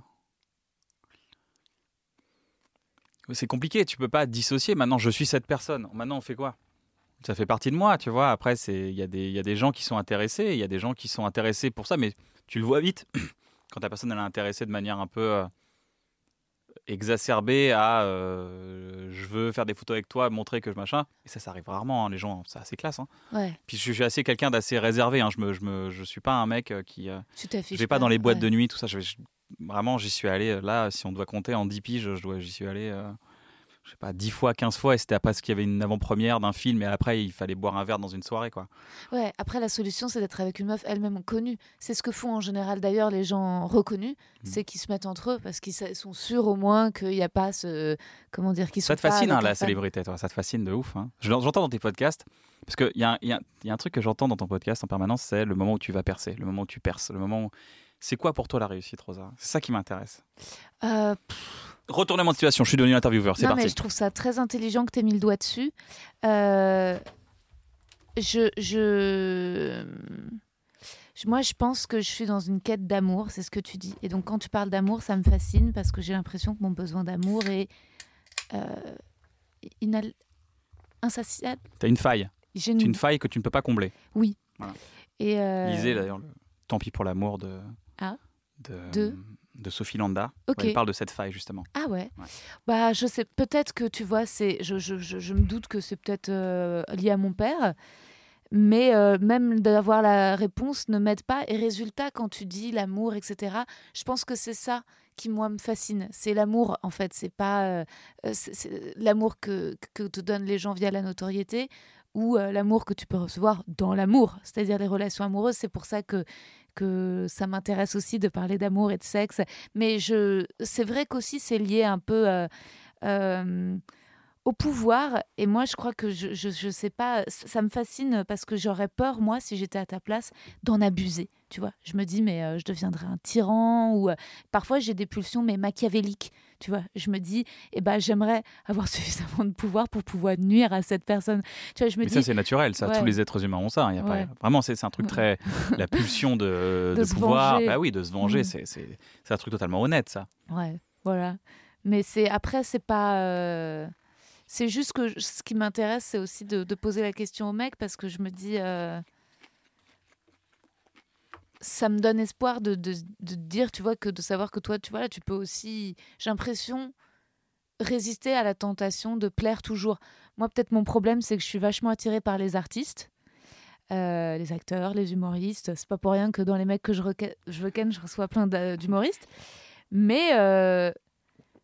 c'est compliqué tu peux pas dissocier maintenant je suis cette personne maintenant on fait quoi? Ça fait partie de moi tu vois après c'est il y a des y a des gens qui sont intéressés il y a des gens qui sont intéressés pour ça mais tu le vois vite quand ta personne elle est intéressée de manière un peu euh, exacerbée à euh, je veux faire des photos avec toi montrer que je machin et ça ça arrive rarement hein, les gens c'est assez classe hein. Ouais, Puis je suis assez quelqu'un d'assez réservé. Hein. Je me, je me, je suis pas un mec euh, qui. euh, je vais pas dans les boîtes ouais. de nuit, tout ça. Je vais, je- vraiment, j'y suis allé. euh, Là, si on doit compter en 10 piges, je dois, j'y suis allé. euh, je sais pas, 10 fois, 15 fois. Et c'était parce qu'il y avait une avant-première d'un film. Et après, il fallait boire un verre dans une soirée, quoi. Ouais, après, la solution, c'est d'être avec une meuf elle-même connue. C'est ce que font en général, d'ailleurs, les gens reconnus. Mm. C'est qu'ils se mettent entre eux parce qu'ils sont sûrs au moins qu'il n'y a pas ce. Comment dire qu'ils Ça te fascine, hein, la célébrité, toi. Ça te fascine de ouf. hein. Je- J'entends dans tes podcasts. Parce qu'il y a, un- il y, y a un truc que j'entends dans ton podcast en permanence, c'est le moment où tu vas percer, le moment où tu perces, le moment où... C'est quoi pour toi la réussite, Rosa? C'est ça qui m'intéresse. Euh, Retournement de situation, je suis devenu intervieweur, c'est non, mais parti. je trouve ça très intelligent que tu aies mis le doigt dessus. Euh, je, je, Moi, je pense que je suis dans une quête d'amour, c'est ce que tu dis. Et donc, quand tu parles d'amour, ça me fascine parce que j'ai l'impression que mon besoin d'amour est euh, inal- insatiable. T'as une faille. J'ai C'est une faille que tu ne peux pas combler. Et euh, Lisez d'ailleurs le Tant pis pour l'amour de, Ah. de, De de Sophie Landa. Ok. où elle parle de cette faille justement. Ah ouais. Ouais. Bah je sais peut-être que tu vois c'est je, je, je, je me doute que c'est peut-être euh, lié à mon père mais euh, même d'avoir la réponse ne m'aide pas et résultat quand tu dis l'amour etc je pense que c'est ça qui moi me fascine c'est l'amour en fait c'est pas euh, l'amour que, que te donnent les gens via la notoriété ou euh, l'amour que tu peux recevoir dans l'amour c'est-à-dire les relations amoureuses c'est pour ça que que ça m'intéresse aussi de parler d'amour et de sexe mais je, c'est vrai qu'aussi c'est lié un peu euh, euh, au pouvoir. Et moi, je crois que je, je, je sais pas, ça me fascine parce que j'aurais peur, moi, si j'étais à ta place, d'en abuser. Tu vois, je me dis, mais euh, je deviendrais un tyran ou parfois j'ai des pulsions, mais machiavéliques. Tu vois, je me dis, eh ben, j'aimerais avoir suffisamment de pouvoir pour pouvoir nuire à cette personne. Tu vois, je me Mais dis, ça c'est naturel, ça. Ouais. Tous les êtres humains ont ça. Il y a Ouais. pas... Vraiment, c'est un truc très. La pulsion de, De pouvoir. venger. Bah oui, de se venger, Mm. c'est- un truc totalement honnête, ça. Ouais, voilà. Mais c'est après, c'est pas. euh, C'est juste que je- ce qui m'intéresse, c'est aussi de, de poser la question au mec parce que je me dis. euh, Ça me donne espoir de, de, de dire, tu vois, que de savoir que toi, tu vois, là, tu peux aussi. J'ai l'impression résister à la tentation de plaire toujours. Moi, peut-être mon problème, c'est que je suis vachement attirée par les artistes, euh, les acteurs, les humoristes. C'est pas pour rien que dans les mecs que je, je veux ken, je reçois plein d'humoristes. Mais euh,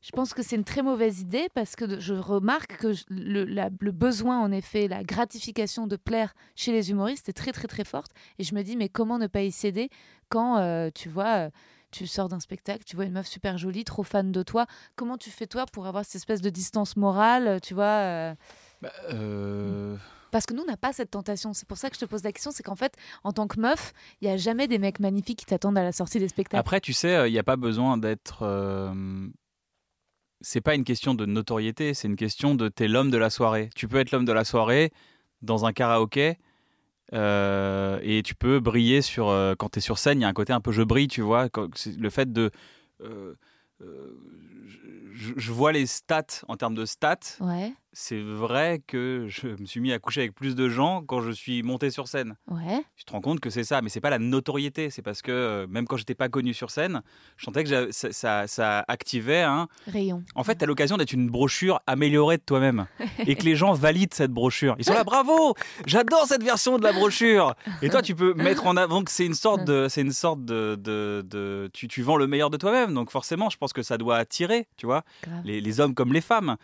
je pense que c'est une très mauvaise idée parce que je remarque que le, la- le besoin, en effet, la gratification de plaire chez les humoristes est très, très, très forte. Et je me dis, mais comment ne pas y céder quand, euh, tu vois, euh, tu sors d'un spectacle, tu vois une meuf super jolie, trop fan de toi. Comment tu fais, toi, pour avoir cette espèce de distance morale, tu vois euh, Bah, euh, parce que nous, on n'a pas cette tentation. C'est pour ça que je te pose la question. C'est qu'en fait, en tant que meuf, il n'y a jamais des mecs magnifiques qui t'attendent à la sortie des spectacles. Après, tu sais, il n'y a pas besoin d'être. C'est pas une question de notoriété, c'est une question de t'es l'homme de la soirée. Tu peux être l'homme de la soirée dans un karaoké euh, et tu peux briller sur. euh, quand t'es sur scène, il y a un côté un peu je brille, tu vois. Le fait de. euh, euh, je, je vois les stats en termes de stats. Ouais, C'est vrai que je me suis mis à coucher avec plus de gens quand je suis monté sur scène. ouais. Tu te rends compte que c'est ça, mais c'est pas la notoriété. C'est parce que euh, même quand j'étais pas connu sur scène, je sentais que ça, ça, ça activait. Rayon. En fait, tu as l'occasion d'être une brochure améliorée de toi-même et que les gens valident cette brochure. Ils sont là, bravo, j'adore cette version de la brochure. Et toi, tu peux mettre en avant que c'est une sorte de, c'est une sorte de, de, de- tu, tu vends le meilleur de toi-même. Donc forcément, je pense que ça doit attirer, tu vois, les, les hommes comme les femmes.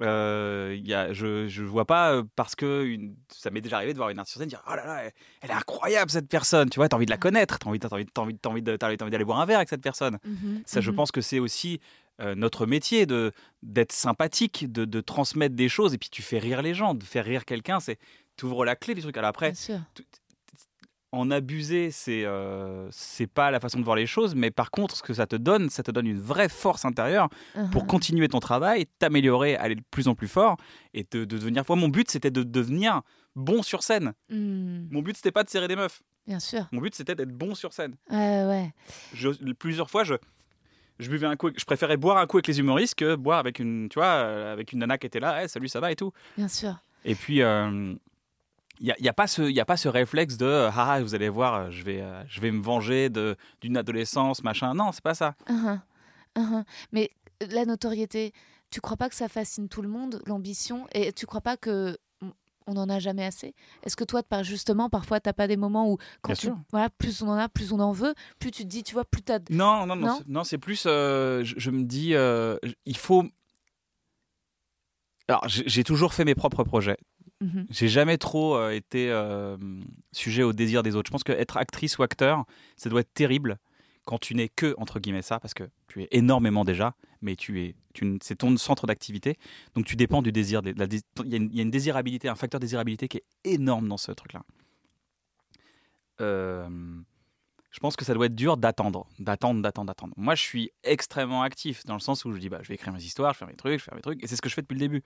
Euh, y a, je je vois pas euh, parce que une- ça m'est déjà arrivé de voir une artiste sur scène dire oh là là elle, elle est incroyable cette personne tu vois t'as envie de la connaître t'as envie t'as envie t'as envie t'as envie de- t'as envie d'aller boire un verre avec cette personne Mhm, ça je mhm. pense que c'est aussi euh, notre métier de d'être sympathique de, de transmettre des choses et puis tu fais rire les gens de faire rire quelqu'un c'est t'ouvres la clé du truc alors après. En abuser, c'est euh, c'est pas la façon de voir les choses, mais par contre, ce que ça te donne, ça te donne une vraie force intérieure pour Mhm. continuer ton travail, t'améliorer, aller de plus en plus fort et de, de devenir. Moi, mon but, c'était de devenir bon sur scène. Mhm, Mon but, c'était pas de serrer des meufs. Bien sûr. Mon but, c'était d'être bon sur scène. Ouais, ouais. Je, plusieurs fois, je, je buvais un coup, je préférais boire un coup avec les humoristes que boire avec une, tu vois, euh, avec une nana qui était là, Eh, salut, ça va et tout? Bien sûr. Et puis, il n'y a, y a, pas ce- y a pas ce réflexe de euh, ah, vous allez voir, euh, je vais, euh, je vais me venger de- d'une adolescence, machin. Non, c'est pas ça. Mhm, mhm. Mais la notoriété, tu crois pas que ça fascine tout le monde, l'ambition? Et tu crois pas que on n'en a jamais assez? Est-ce que toi, justement, parfois, t'as pas des moments où, quand Bien tu- sûr. voilà, plus on en a, plus on en veut, plus tu te dis, tu vois, plus t'as. Non, non, non, Non? c'est- non, c'est plus. euh, je, je me dis, euh, il faut. Alors, j'ai toujours fait mes propres projets. Mhm. J'ai jamais trop euh, été euh, sujet au désir des autres. Je pense qu'être actrice ou acteur, ça doit être terrible quand tu n'es que, entre guillemets, ça, parce que tu es énormément déjà, mais tu es, c'est ton centre d'activité. Donc tu dépends du désir. Il y, a une- désirabilité, un facteur désirabilité qui est énorme dans ce truc-là. Euh, je pense que ça doit être dur d'attendre, d'attendre, d'attendre, d'attendre. Moi, je suis extrêmement actif dans le sens où je dis, bah, je vais écrire mes histoires, je vais faire mes trucs, je vais faire mes trucs, et c'est ce que je fais depuis le début.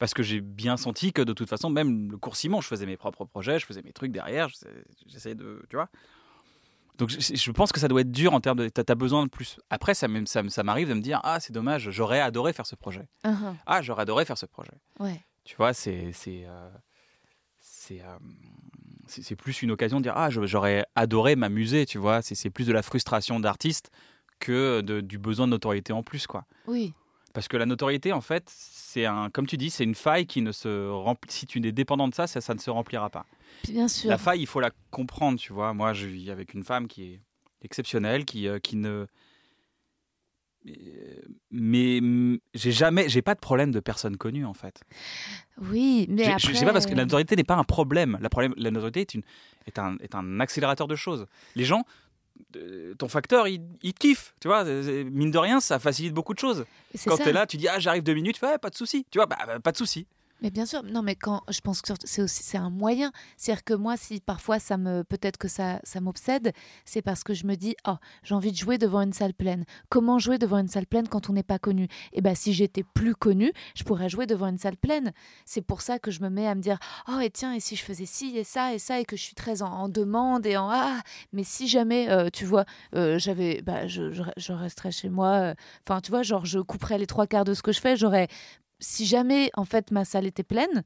Parce que j'ai bien senti que de toute façon, même le cours Simon, je faisais mes propres projets, je faisais mes trucs derrière, je- j'essayais de, tu vois. Donc je, je pense que ça doit être dur en termes de, t'as as besoin de plus. Après, ça, ça, ça m'arrive de me dire, ah, c'est dommage, j'aurais adoré faire ce projet. Mhm. Ah, j'aurais adoré faire ce projet. Ouais. Tu vois, c'est c'est euh, c'est euh, plus une occasion de dire ah j'aurais adoré m'amuser, tu vois. C'est c'est plus de la frustration d'artiste que de- du besoin de notoriété en plus, quoi. Oui. Parce que la notoriété, en fait, c'est un, comme tu dis, c'est une faille qui ne se remplit. Si tu es dépendant de ça, ça, ça ne se remplira pas. Bien sûr. La faille, il faut la comprendre, tu vois. Moi, je vis avec une femme qui est exceptionnelle, qui, euh, qui ne. Euh, Mais j'ai jamais, j'ai pas de problème de personnes connues en fait. Oui, mais Je- après. Je sais pas parce que la euh, notoriété n'est pas un problème. La, problème, la notoriété est, une, est, un, est un accélérateur de choses. Les gens, ton facteur, il, il te kiffe. Tu vois, mine de rien, ça facilite beaucoup de choses. Quand tu es là, tu dis ah j'arrive deux minutes, fais, Ouais, pas de souci. Tu vois, bah, bah, pas de souci. Mais bien sûr, non, mais quand je pense que c'est aussi c'est un moyen. C'est-à-dire que moi, si parfois ça me peut-être que ça ça m'obsède, c'est parce que je me dis oh j'ai envie de jouer devant une salle pleine. Comment jouer devant une salle pleine quand on n'est pas connu? Et ben si j'étais plus connu, je pourrais jouer devant une salle pleine. C'est pour ça que je me mets à me dire oh et tiens et si je faisais ci et ça et ça et que je suis très en, demande et en ah mais si jamais euh, tu vois euh, j'avais bah je, je, je resterais chez moi. euh, Enfin tu vois genre je couperais les trois quarts de ce que je fais. J'aurais si jamais en fait ma salle était pleine,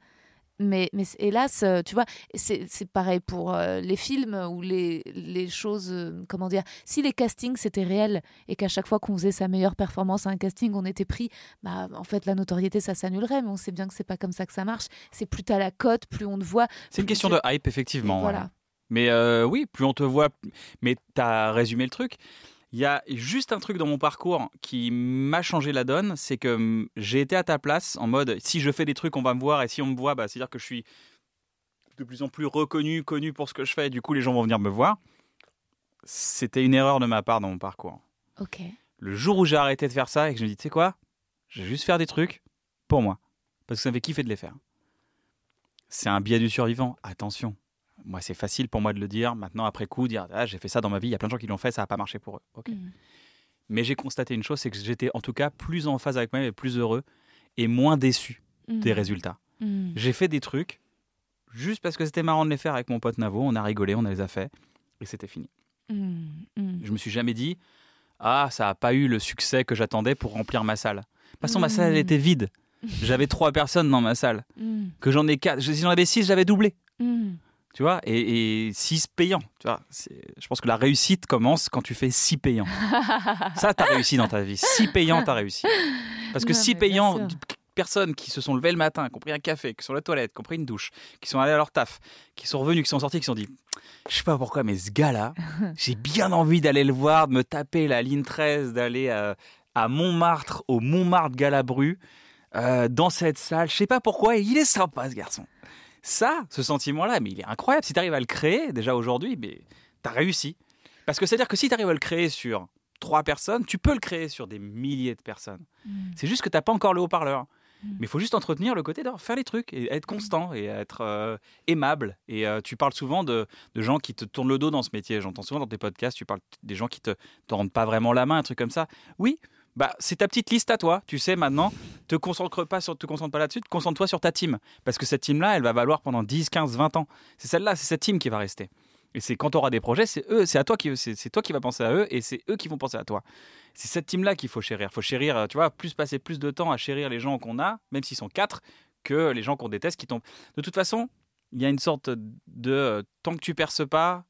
mais, mais hélas, euh, tu vois, c'est pareil pour euh, les films ou les, les choses, euh, comment dire, si les castings c'était réel et qu'à chaque fois qu'on faisait sa meilleure performance à un casting, on était pris, bah en fait la notoriété ça s'annulerait, mais on sait bien que c'est pas comme ça que ça marche. C'est plus t'as la cote, plus on te voit. C'est une question tu- de hype, effectivement. Voilà. Mais euh, oui, plus on te voit, mais tu as résumé le truc. Il y a juste un truc dans mon parcours qui m'a changé la donne, c'est que hum, j'ai été à ta place en mode si je fais des trucs, on va me voir, et si on me voit, bah, c'est-à-dire que je suis de plus en plus reconnu, connu pour ce que je fais, et du coup les gens vont venir me voir. C'était une erreur de ma part dans mon parcours. Ok. Le jour où j'ai arrêté de faire ça et que je me dis, tu sais quoi, je vais juste faire des trucs pour moi, parce que ça me fait kiffer de les faire. C'est un biais du survivant, attention. Moi, c'est facile pour moi de le dire. Maintenant, après coup, dire ah, j'ai fait ça dans ma vie. Il y a plein de gens qui l'ont fait, ça n'a pas marché pour eux. Mm. Mais j'ai constaté une chose, c'est que j'étais en tout cas plus en phase avec moi-même et plus heureux et moins déçu des Mm. résultats. Mm. J'ai fait des trucs juste parce que c'était marrant de les faire avec mon pote Navo. On a rigolé, on les a fait et c'était fini. Je me suis jamais dit ah ça n'a pas eu le succès que j'attendais pour remplir ma salle. De toute façon, ma salle elle était vide. J'avais trois personnes dans ma salle. Que j'en ai quatre. Si j'en avais six, j'avais doublé. Tu vois, et, et six payants. Tu vois, je pense que la réussite commence quand tu fais six payants. Ça, t'as réussi dans ta vie. Six payants, t'as réussi. Parce que Non, six mais bien payants, sûr. d- personnes qui se sont levées le matin, qui ont pris un café, qui sont à la toilette, qui ont pris une douche, qui sont allés à leur taf, qui sont revenus, qui sont sortis, qui se sont dit Je sais pas pourquoi, mais ce gars-là, j'ai bien envie d'aller le voir, de me taper la ligne 13, d'aller à, à Montmartre, au Montmartre Galabru, euh, dans cette salle. Je sais pas pourquoi, et il est sympa, ce garçon. Ça, ce sentiment-là, mais il est incroyable. Si tu arrives à le créer, déjà aujourd'hui, mais tu as réussi. Parce que c'est-à-dire que si tu arrives à le créer sur trois personnes, tu peux le créer sur des milliers de personnes. Mm. C'est juste que tu n'as pas encore le haut-parleur. Mm. Mais il faut juste entretenir le côté de faire les trucs et être constant et être euh, aimable. Et euh, tu parles souvent de, de gens qui te tournent le dos dans ce métier. J'entends souvent dans tes podcasts, tu parles des gens qui te, te rendent pas vraiment la main, un truc comme ça. Oui, bah, c'est ta petite liste à toi. Tu sais maintenant, te concentre pas sur, te concentre pas là-dessus, concentre-toi sur ta team. Parce que cette team-là, elle va valoir pendant 10, 15, 20 ans. C'est celle-là, c'est cette team qui va rester. Et c'est quand tu auras des projets, c'est eux, c'est à toi qui, c'est toi qui vas penser à eux et c'est eux qui vont penser à toi. C'est cette team-là qu'il faut chérir. Faut chérir, tu vois, plus passer plus de temps à chérir les gens qu'on a, même s'ils sont quatre, que les gens qu'on déteste qui tombent. De toute façon, il y a une sorte de tant que tu perces pas,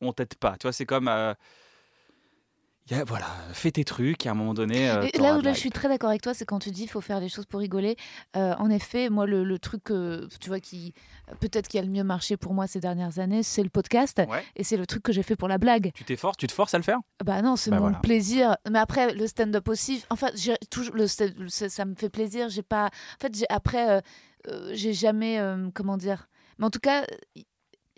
on t'aide pas. Tu vois, c'est comme euh, y a- voilà, fais tes trucs et à un moment donné. euh, là où là, je suis très d'accord avec toi, c'est quand tu dis il faut faire les choses pour rigoler. Euh, en effet, moi, le, le truc, euh, tu vois, qui peut-être qui a le mieux marché pour moi ces dernières années, c'est le podcast. Ouais. Et c'est le truc que j'ai fait pour la blague. Tu t'efforces, tu te forces à le faire? Bah non, c'est Bah mon voilà. plaisir. Mais après, le stand-up aussi. Enfin, j'ai toujours le, ça, me fait plaisir. J'ai pas. En fait, après, euh, j'ai jamais. comment dire Mais en tout cas.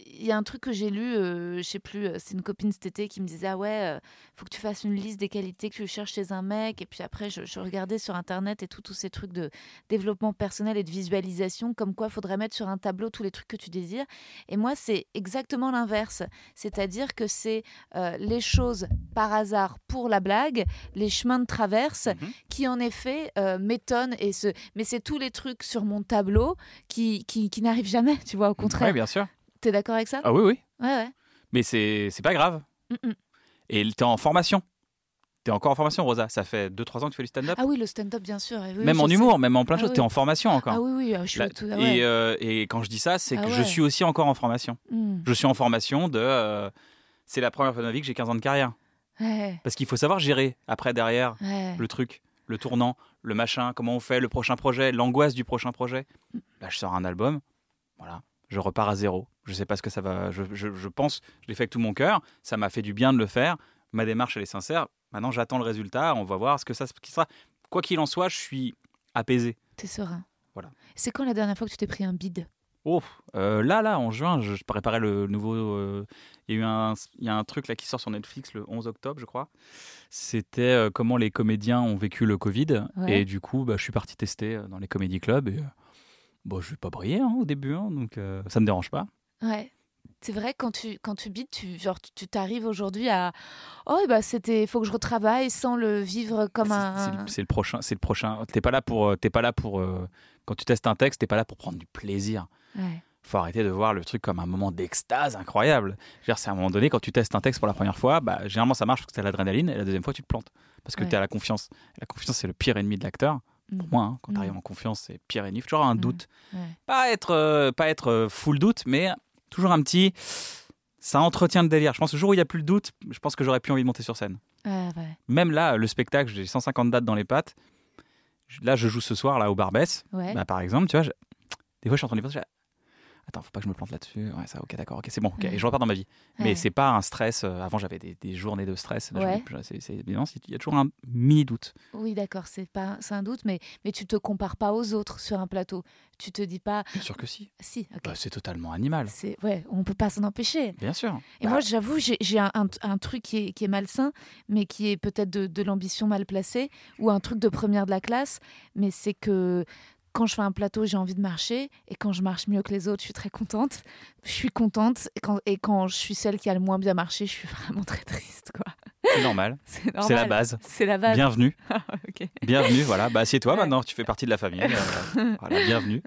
Il y a un truc que j'ai lu, euh, je sais plus, euh, c'est une copine cet été qui me disait Ah ouais, euh, faut que tu fasses une liste des qualités que tu cherches chez un mec. Et puis après, je, je regardais sur internet et tout, tous ces trucs de développement personnel et de visualisation, comme quoi il faudrait mettre sur un tableau tous les trucs que tu désires. Et moi, c'est exactement l'inverse. C'est-à-dire que c'est euh, les choses par hasard pour la blague, les chemins de traverse Mhm. qui en effet m'étonnent. Et ce... Mais c'est tous les trucs sur mon tableau qui, qui, qui n'arrivent jamais, tu vois, au contraire. Ouais, bien sûr. T'es d'accord avec ça? Ah oui, oui. Ouais, ouais. Mais c'est pas grave. Mm, mm. Et t'es en formation. T'es encore en formation, Rosa. Ça fait 2-3 ans que tu fais du stand-up. Ah oui, le stand-up, bien sûr. oui, même je en sais. humour, même en plein de Ah choses. oui. T'es en formation encore. Ah oui, oui, je suis Là- tout. ah ouais. et, euh, et quand je dis ça, c'est Ah que je ouais. suis aussi encore en formation. Mm. Je suis en formation de. euh, c'est la première fois de ma vie que j'ai 15 ans de carrière. Ouais, Parce qu'il faut savoir gérer après, derrière, le truc, le tournant, le machin, comment on fait, le prochain projet, l'angoisse du prochain projet. Là, je sors un album. Voilà. Je repars à zéro. Je sais pas ce que ça va. Je, je- je pense, je l'ai fait avec tout mon cœur. Ça m'a fait du bien de le faire. Ma démarche, elle est sincère. Maintenant, j'attends le résultat. On va voir ce que ça qui sera. Quoi qu'il en soit, je suis apaisé. T'es serein. Voilà. C'est quand la dernière fois que tu t'es pris un bide? Oh, euh, là, là, en juin, je, préparais le nouveau. euh, Il y a eu un, il y a un truc là qui sort sur Netflix le 11 octobre, je crois. C'était euh, comment les comédiens ont vécu le Covid. Ouais. Et du coup, bah, je suis parti tester dans les comédie clubs. Et bon, je vais pas briller hein, au début, hein, donc euh, ça me dérange pas. Ouais. C'est vrai, quand tu, quand tu bides, tu genre, tu- t'arrives aujourd'hui à. Oh, bah, c'était. faut que je retravaille sans le vivre comme un. c'est le- prochain. C'est le prochain. T'es pas là pour. euh, T'es pas là pour. euh, quand tu testes un texte, t'es pas là pour prendre du plaisir. Ouais. faut arrêter de voir le truc comme un moment d'extase incroyable. C'est à un moment donné, quand tu testes un texte pour la première fois, bah, généralement ça marche parce que tu as l'adrénaline, et la deuxième fois tu te plantes. Parce que Ouais. tu as la confiance. La confiance, c'est le pire ennemi de l'acteur. Pour Mm. moi, hein, quand Mm. tu arrives en confiance, c'est pire et nif. Toujours un Mm. doute. Pas être, euh, pas être euh, full doute, mais toujours un petit. Ça entretient le délire. Je pense que le jour où il n'y a plus le doute, je pense que j'aurais plus envie de monter sur scène. Ouais. Même là, le spectacle, j'ai 150 dates dans les pattes. Là, je joue ce soir là au Barbès. Ouais. Bah, par exemple, tu vois, je- des fois, je suis en train de penser. Attends, faut pas que je me plante là-dessus. Ouais, ça, ok, d'accord, ok, c'est bon, ok. Ouais. Et je repars dans ma vie. Mais Ouais. c'est pas un stress. euh, avant, j'avais des, des journées de stress. Ouais. c'est- il y a toujours un mini doute. Oui, d'accord, c'est pas, c'est un doute, mais mais tu te compares pas aux autres sur un plateau. Tu te dis pas, Bien sûr que si. si, ok. Bah, c'est totalement animal. c'est ouais, on peut pas s'en empêcher. Bien sûr. Et Bah, moi, j'avoue, j'ai j'ai un, un- un truc qui est, qui est malsain, mais qui est peut-être de, de l'ambition mal placée, ou un truc de première de la classe, mais c'est que quand je fais un plateau, j'ai envie de marcher, et quand je marche mieux que les autres, je suis très contente. Je suis contente, et quand, et quand je suis celle qui a le moins bien marché, je suis vraiment très triste, quoi. c'est normal. C'est C'est la base. C'est la base. Bienvenue. Ok. Bienvenue, voilà. Bah, assieds-toi Ouais. maintenant, tu fais partie de la famille. euh, voilà, bienvenue.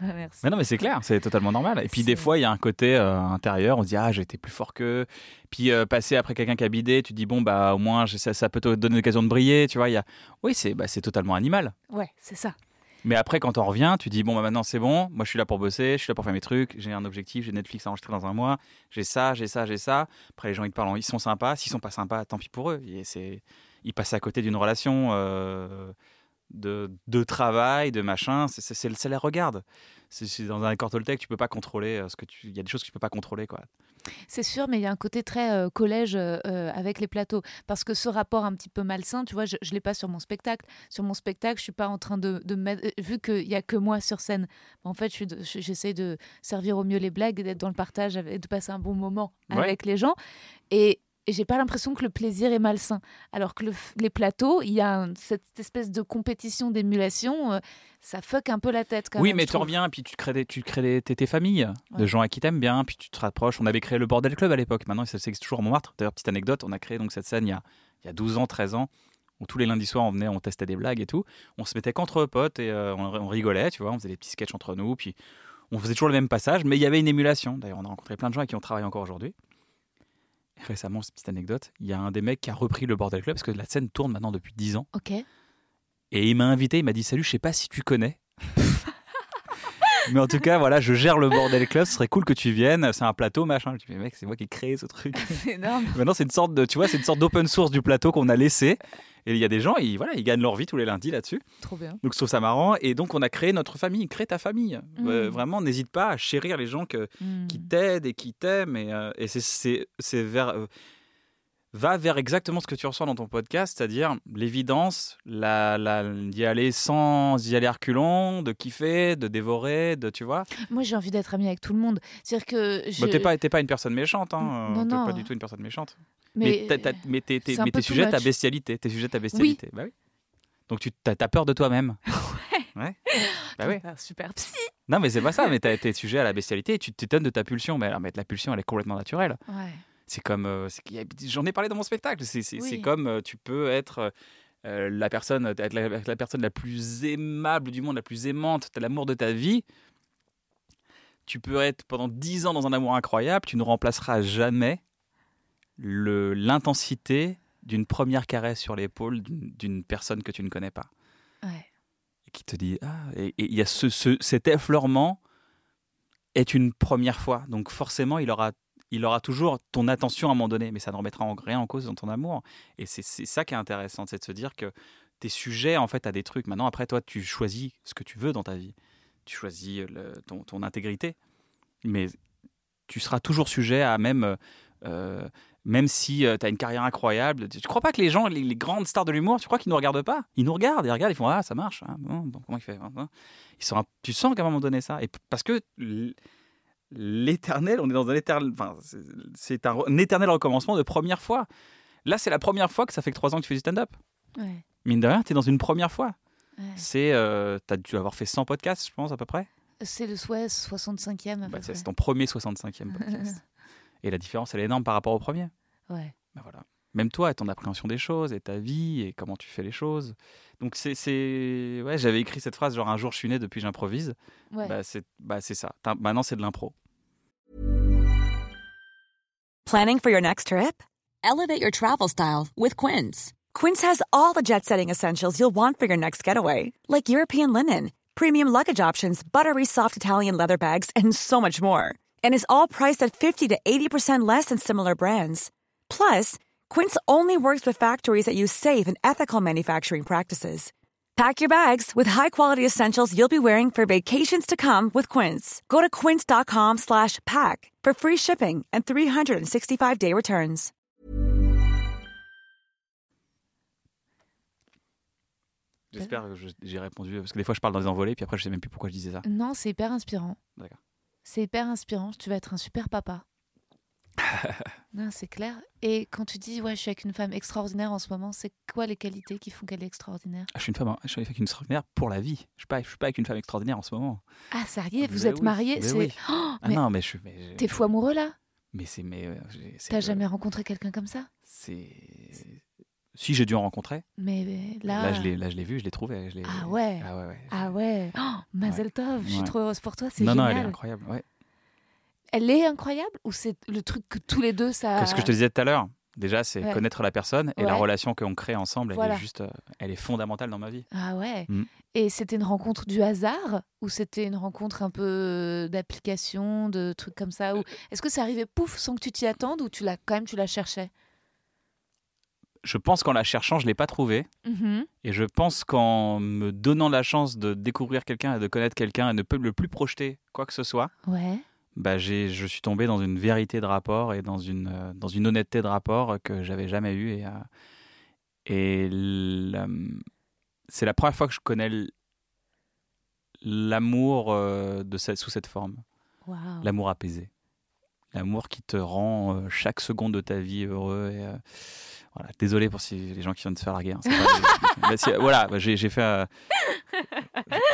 Ah, merci. Mais non, mais c'est clair, c'est totalement normal. Et puis des C'est- fois, il y a un côté euh, intérieur, on se dit, ah, j'ai été plus fort qu'eux. Puis euh, passer après quelqu'un qui a bidé, tu te dis, bon, bah au moins, ça, ça peut te donner l'occasion de briller, tu vois. Y a... Oui, c'est bah, c'est totalement animal. Ouais, c'est ça. Mais après, quand on revient, tu dis, bon, bah maintenant, c'est bon, moi, je suis là pour bosser, je suis là pour faire mes trucs, j'ai un objectif, j'ai Netflix à enregistrer dans un mois, j'ai ça, j'ai ça, j'ai ça. Après, les gens, ils te parlent, ils sont sympas. S'ils sont pas sympas, tant pis pour eux. Ils passent à côté d'une relation euh, de, travail, de machin, c'est- ça les regarde. C'est, dans un accord Toltec, tu peux pas contrôler euh, ce que tu. Il y a des choses que tu peux pas contrôler, quoi. C'est sûr, mais il y a un côté très euh, collège euh, avec les plateaux. Parce que ce rapport un petit peu malsain, tu vois, je ne l'ai pas sur mon spectacle. Sur mon spectacle, je suis pas en train de, de mettre. Vu qu'il n'y a que moi sur scène, en fait, je- j'essaie de servir au mieux les blagues, d'être dans le partage, et de passer un bon moment Ouais. avec les gens. Et. Et j'ai pas l'impression que le plaisir est malsain. Alors que le les plateaux, il y a cette espèce de compétition, d'émulation, euh, ça fuck un peu la tête quand oui, même. mais tu reviens, puis tu crées, des, tu crées des, tes, tes familles de gens à qui t'aimes bien, puis tu te rapproches. On avait créé le Bordel Club à l'époque, maintenant ça existe toujours à Montmartre. D'ailleurs, petite anecdote, on a créé donc cette scène il y a, il y a 12 ans, 13 ans, où tous les lundis soirs on venait, on testait des blagues et tout. On se mettait qu'entre potes et euh, on, on rigolait, tu vois, on faisait des petits sketchs entre nous, puis on faisait toujours le même passage, mais il y avait une émulation. D'ailleurs, on a rencontré plein de gens avec qui on travaille encore aujourd'hui. Récemment, cette petite anecdote, il y a un des mecs qui a repris le Bordel Club parce que la scène tourne maintenant depuis 10 ans. Ok. Et il m'a invité, il m'a dit Salut, je sais pas si tu connais. Mais en tout cas, voilà, je gère le Bordel Club, ce serait cool que tu viennes. C'est un plateau, machin. Je dis, mec, c'est moi qui ai créé ce truc. C'est énorme. Maintenant, c'est une sorte de, tu vois, c'est une sorte d'open source du plateau qu'on a laissé. Et il y a des gens, ils, voilà, ils gagnent leur vie tous les lundis là-dessus. Trop bien. Donc, je trouve ça marrant. Et donc, on a créé notre famille. Crée ta famille. Mm. Euh, vraiment, n'hésite pas à chérir les gens que, qui t'aident et qui t'aiment. Et, euh, et c'est vers. euh, va vers exactement ce que tu ressens dans ton podcast, c'est-à-dire l'évidence, la, la, d'y aller sans y aller à reculons, de kiffer, de dévorer, de, tu vois. Moi, j'ai envie d'être amie avec tout le monde. C'est-à-dire que. Je... Bah, t'es pas, t'es pas une personne méchante, hein. Non, T'es non. pas du tout une personne méchante. Mais, Mais, t'es, sujette à much. bestialité. T'es sujette à bestialité. Bah oui. Donc tu t'as, t'as peur de toi-même. ouais. Bah oui. Super psy. Non, mais c'est pas ça. Mais t'as- t'es sujet à la bestialité et tu t'étonnes de ta pulsion. Mais, alors, mais la pulsion, elle est complètement naturelle. Ouais. C'est comme. euh, J'en ai parlé dans mon spectacle. C'est, Oui. comme euh, tu peux être. euh, la personne, être la, la personne la plus aimable du monde, la plus aimante, t'as l'amour de ta vie. Tu peux être pendant 10 ans dans un amour incroyable, tu ne remplaceras jamais l'intensité d'une première caresse sur l'épaule d'une personne que tu ne connais pas. Ouais. Et qui te dit Ah, et et il y a ce, ce- cet effleurement est une première fois. Donc forcément, il aura, il aura toujours ton attention à un moment donné, mais ça ne remettra en, rien en cause dans ton amour. Et c'est ça qui est intéressant, c'est de se dire que tu es sujet en fait à des trucs. Maintenant, après, toi, tu choisis ce que tu veux dans ta vie. Tu choisis ton, intégrité. Mais tu seras toujours sujet à même... euh, même si tu as une carrière incroyable, tu, tu crois pas que les gens, les, grandes stars de l'humour, tu crois qu'ils nous regardent pas? Ils nous regardent, ils regardent, ils font ah ça marche, ah, bon, bon, comment il fait hein, hein. Ils sont, Tu sens qu'à un moment donné ça, et parce que l'éternel, on est dans un éternel, enfin c'est- un, un éternel recommencement de première fois. Là, c'est la première fois que ça fait que trois ans que tu fais du stand-up. Ouais. Mine de rien, tu es dans une première fois. ouais. C'est, euh, tu as dû avoir fait 100 podcasts, je pense à peu près. C'est le souhait 65e. à Bah, c'est ton premier 65e podcast. et la différence, elle est énorme par rapport au premier. Ouais. Ben voilà. Même toi, ton appréhension des choses et ta vie et comment tu fais les choses. Donc c'est, c'est... ouais, j'avais écrit cette phrase genre un jour je suis né depuis j'improvise. Ouais. Bah c'est, bah c'est ça. T'as- Maintenant c'est de l'impro. Planning for your next trip? Elevate your travel style with Quince. Quince has all the jet setting essentials you'll want for your next getaway, like European linen, premium luggage options, buttery soft Italian leather bags, and so much more. And is all priced at 50 to 80% less than similar brands. Plus, Quince only works with factories that use safe and ethical manufacturing practices. Pack your bags with high-quality essentials you'll be wearing for vacations to come with Quince. Go to quince.com slash pack for free shipping and 365-day returns. J'espère que j'ai répondu parce que des fois je parle dans des envolées puis après je sais même plus pourquoi je disais ça. Non, c'est hyper inspirant. D'accord. C'est hyper inspirant. Tu vas être un super papa. non, c'est clair. Et quand tu dis, ouais, je suis avec une femme extraordinaire en ce moment, c'est quoi les qualités qui font qu'elle est extraordinaire? Ah, je suis une femme, je suis avec une extraordinaire pour la vie. Je suis pas, je suis pas avec une femme extraordinaire en ce moment. Ah, ça y est, vous êtes oui, C'est... oui. Oh, Ah non, mais je suis. t'es fou amoureux là? Mais c'est mais euh, T'as jamais rencontré quelqu'un comme ça? C'est si j'ai dû en rencontrer. Mais mais là. Là, je l'ai, là je l'ai vu, je l'ai trouvé. je l'ai- Ah ouais. Ah ouais, ouais. Ah ouais. Oh, Mazel Tov, je suis trop heureuse pour toi, c'est non, génial. non, elle est incroyable. Ouais. Elle est incroyable ou c'est le truc que tous les deux ça. Ce que je te disais tout à l'heure. Déjà, c'est Ouais. connaître la personne et la relation qu'on crée ensemble. Elle Voilà. est juste, euh, elle est fondamentale dans ma vie. Ah ouais. Mm. Et c'était une rencontre du hasard ou c'était une rencontre un peu euh, d'application, de trucs comme ça ou est-ce que ça arrivait pouf sans que tu t'y attendes ou tu l'as quand même tu la cherchais? Je pense qu'en la cherchant, je l'ai pas trouvée. Mhm. Et je pense qu'en me donnant la chance de découvrir quelqu'un et de connaître quelqu'un et ne le plus projeter quoi que ce soit, Ouais. Bah j'ai, je suis tombé dans une vérité de rapport et dans une, euh, dans une honnêteté de rapport que j'avais jamais eue. Et, euh, et la- c'est la première fois que je connais l'amour euh, de cette, sous cette forme, l'amour apaisé. L'amour qui te rend euh, chaque seconde de ta vie heureux. Et, euh, voilà. Désolé pour si les gens qui viennent de se faire larguer. hein, c'est pas- Bah, si- voilà, bah, j'ai, fait. euh,